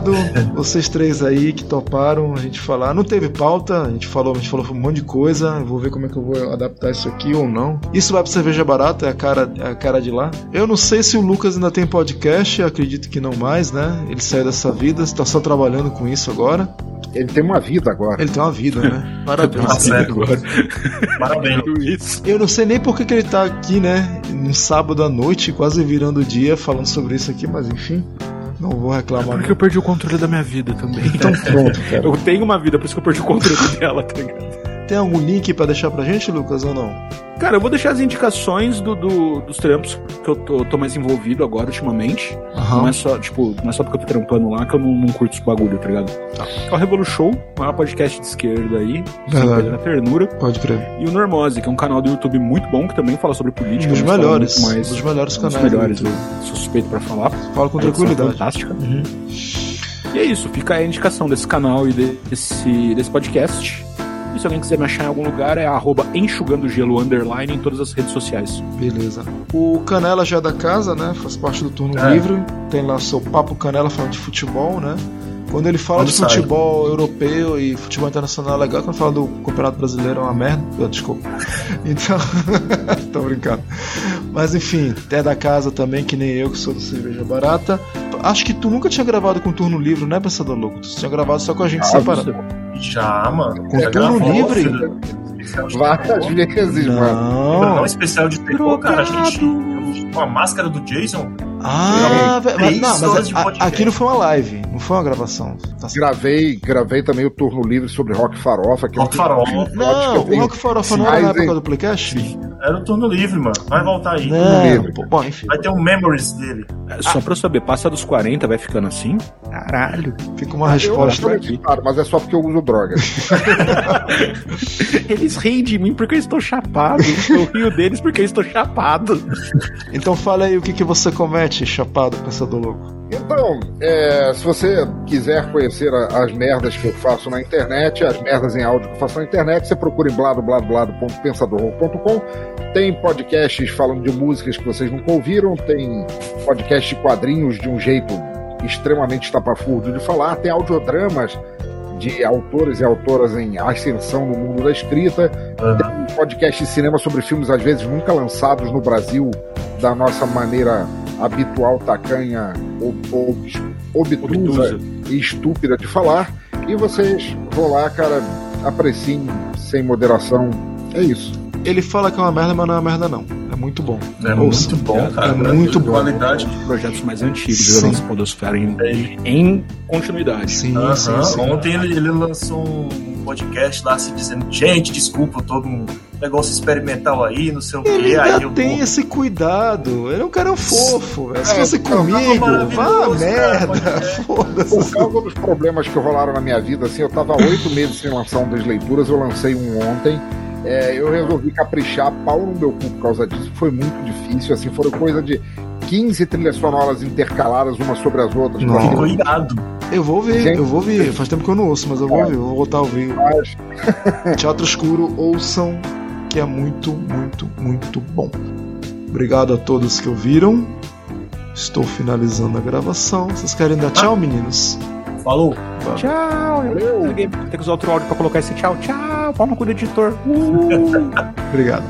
Obrigado vocês três aí que toparam a gente falar. Não teve pauta, a gente falou, a gente falou um monte de coisa. Vou ver como é que eu vou adaptar isso aqui ou não. Isso vai pra cerveja barata, é a cara, é a cara de lá. Eu não sei se o Lucas ainda tem podcast, acredito que não mais, né? Ele saiu dessa vida, está só trabalhando com isso agora. Ele tem uma vida agora. Ele tem uma vida, né? *laughs* Parabéns. Tá certo. Agora. Parabéns. *laughs* Eu não sei nem por que ele tá aqui, né? Num sábado à noite, quase virando o dia, falando sobre isso aqui, mas enfim. Não vou reclamar. É porque eu perdi o controle da minha vida também. Então pronto, cara. *laughs* Eu tenho uma vida, por isso que eu perdi o controle dela, tá ligado? Tem algum link para deixar pra gente, Lucas, ou não? Cara, eu vou deixar as indicações do, do dos trampos que eu tô, tô, mais envolvido agora ultimamente. Uhum. Não é só, tipo, não é só porque eu tô trampando lá que eu não, não curto esse bagulho, tá ligado? Tá. É o Revolu Show, maior podcast de esquerda aí, na ternura. Pode crer. E o Normose, que é um canal do YouTube muito bom, que também fala sobre política. Um dos melhores. Mais, um dos melhores canais. Um dos melhores, eu suspeito pra falar. Fala com tranquilidade. Fantástica. Uhum. E é isso, fica aí a indicação desse canal e desse, desse podcast. E se alguém quiser me achar em algum lugar, é arroba enxugando gelo underline em todas as redes sociais. Beleza. O Canela já é da casa, né? Faz parte do turno é. livre. Tem lá seu Papo Canela falando de futebol, né? Quando ele fala Onde de futebol sai? europeu e futebol internacional é legal, quando fala do Campeonato Brasileiro é uma merda. Oh, desculpa. *laughs* Então, *laughs* tô brincando. Mas enfim, é da casa também, que nem eu que sou do Cerveja Barata. Acho que tu nunca tinha gravado com turno livre, né, Pensador Louco? Tu tinha gravado só com a gente ah, separado. Já, mano. Com já turno livre? Várias vezes, não. mano. Não, especial de terror, cara. A gente. Com a máscara do Jason. Ah, velho. Mas, não, mas a, aqui não foi uma live, não foi uma gravação. Tá gravei, gravei também o turno livre sobre Rock Farofa. Que rock é um Farofa. Não, o Rock Farofa não era na época do Playcast? Era o turno livre, mano. Vai voltar aí. Não, pô, bom, enfim. Vai ter um memories dele. É, só ah. pra eu saber, passa dos 40, vai ficando assim? Caralho. Fica uma resposta eu aqui. Claro, mas é só porque eu uso droga. *laughs* eles riem de mim porque eu estou chapado. Eu rio deles porque eu estou chapado. Então fala aí o que, que você comete, chapado, pensador louco. Então, é, se você quiser conhecer a, as merdas que eu faço na internet, as merdas em áudio que eu faço na internet, você procura em bladobladoblado.pensador.com. Tem podcasts falando de músicas que vocês nunca ouviram, tem podcast de quadrinhos de um jeito extremamente estapafúrdio de falar, tem audiodramas de autores e autoras em ascensão no mundo da escrita, uhum. tem podcast de cinema sobre filmes às vezes nunca lançados no Brasil da nossa maneira habitual, tacanha, obtusa, obtusa e estúpida de falar. E vocês vão lá, cara, apreciem sem moderação. É isso. Ele fala que é uma merda, mas não é uma merda, não. É muito bom. É Ouça. muito bom, cara. É muito bom. Qualidade de projetos mais antigos da nossa Podosfera em, em continuidade. Sim, uh -huh. sim, sim. Ontem ele, ele lançou um podcast lá se dizendo: gente, desculpa, eu tô num negócio experimental aí, não sei o ele quê. Aí eu tem vou... esse cuidado. Ele é um cara fofo. Velho. Se é, fosse comigo, vá merda. Foda-se. Por causa dos problemas que rolaram na minha vida, assim, eu tava oito meses sem lançar um das leituras, eu lancei um ontem. É, eu resolvi caprichar pau no meu cu por causa disso. Foi muito difícil, assim, foram coisa de 15 trilhas sonoras intercaladas umas sobre as outras. Não. Cuidado. Eu vou ver, Gente, eu vou ver. Faz tempo que eu não ouço, mas eu vou é. ver, eu vou voltar a ouvir. *laughs* Teatro Escuro, ouçam, que é muito, muito, muito bom. Obrigado a todos que ouviram. Estou finalizando a gravação. Vocês querem dar tchau, meninos? Falou. Tchau. Eu Tem que usar outro áudio pra colocar esse tchau. Tchau. No cu do editor. Uh. *laughs* Obrigado.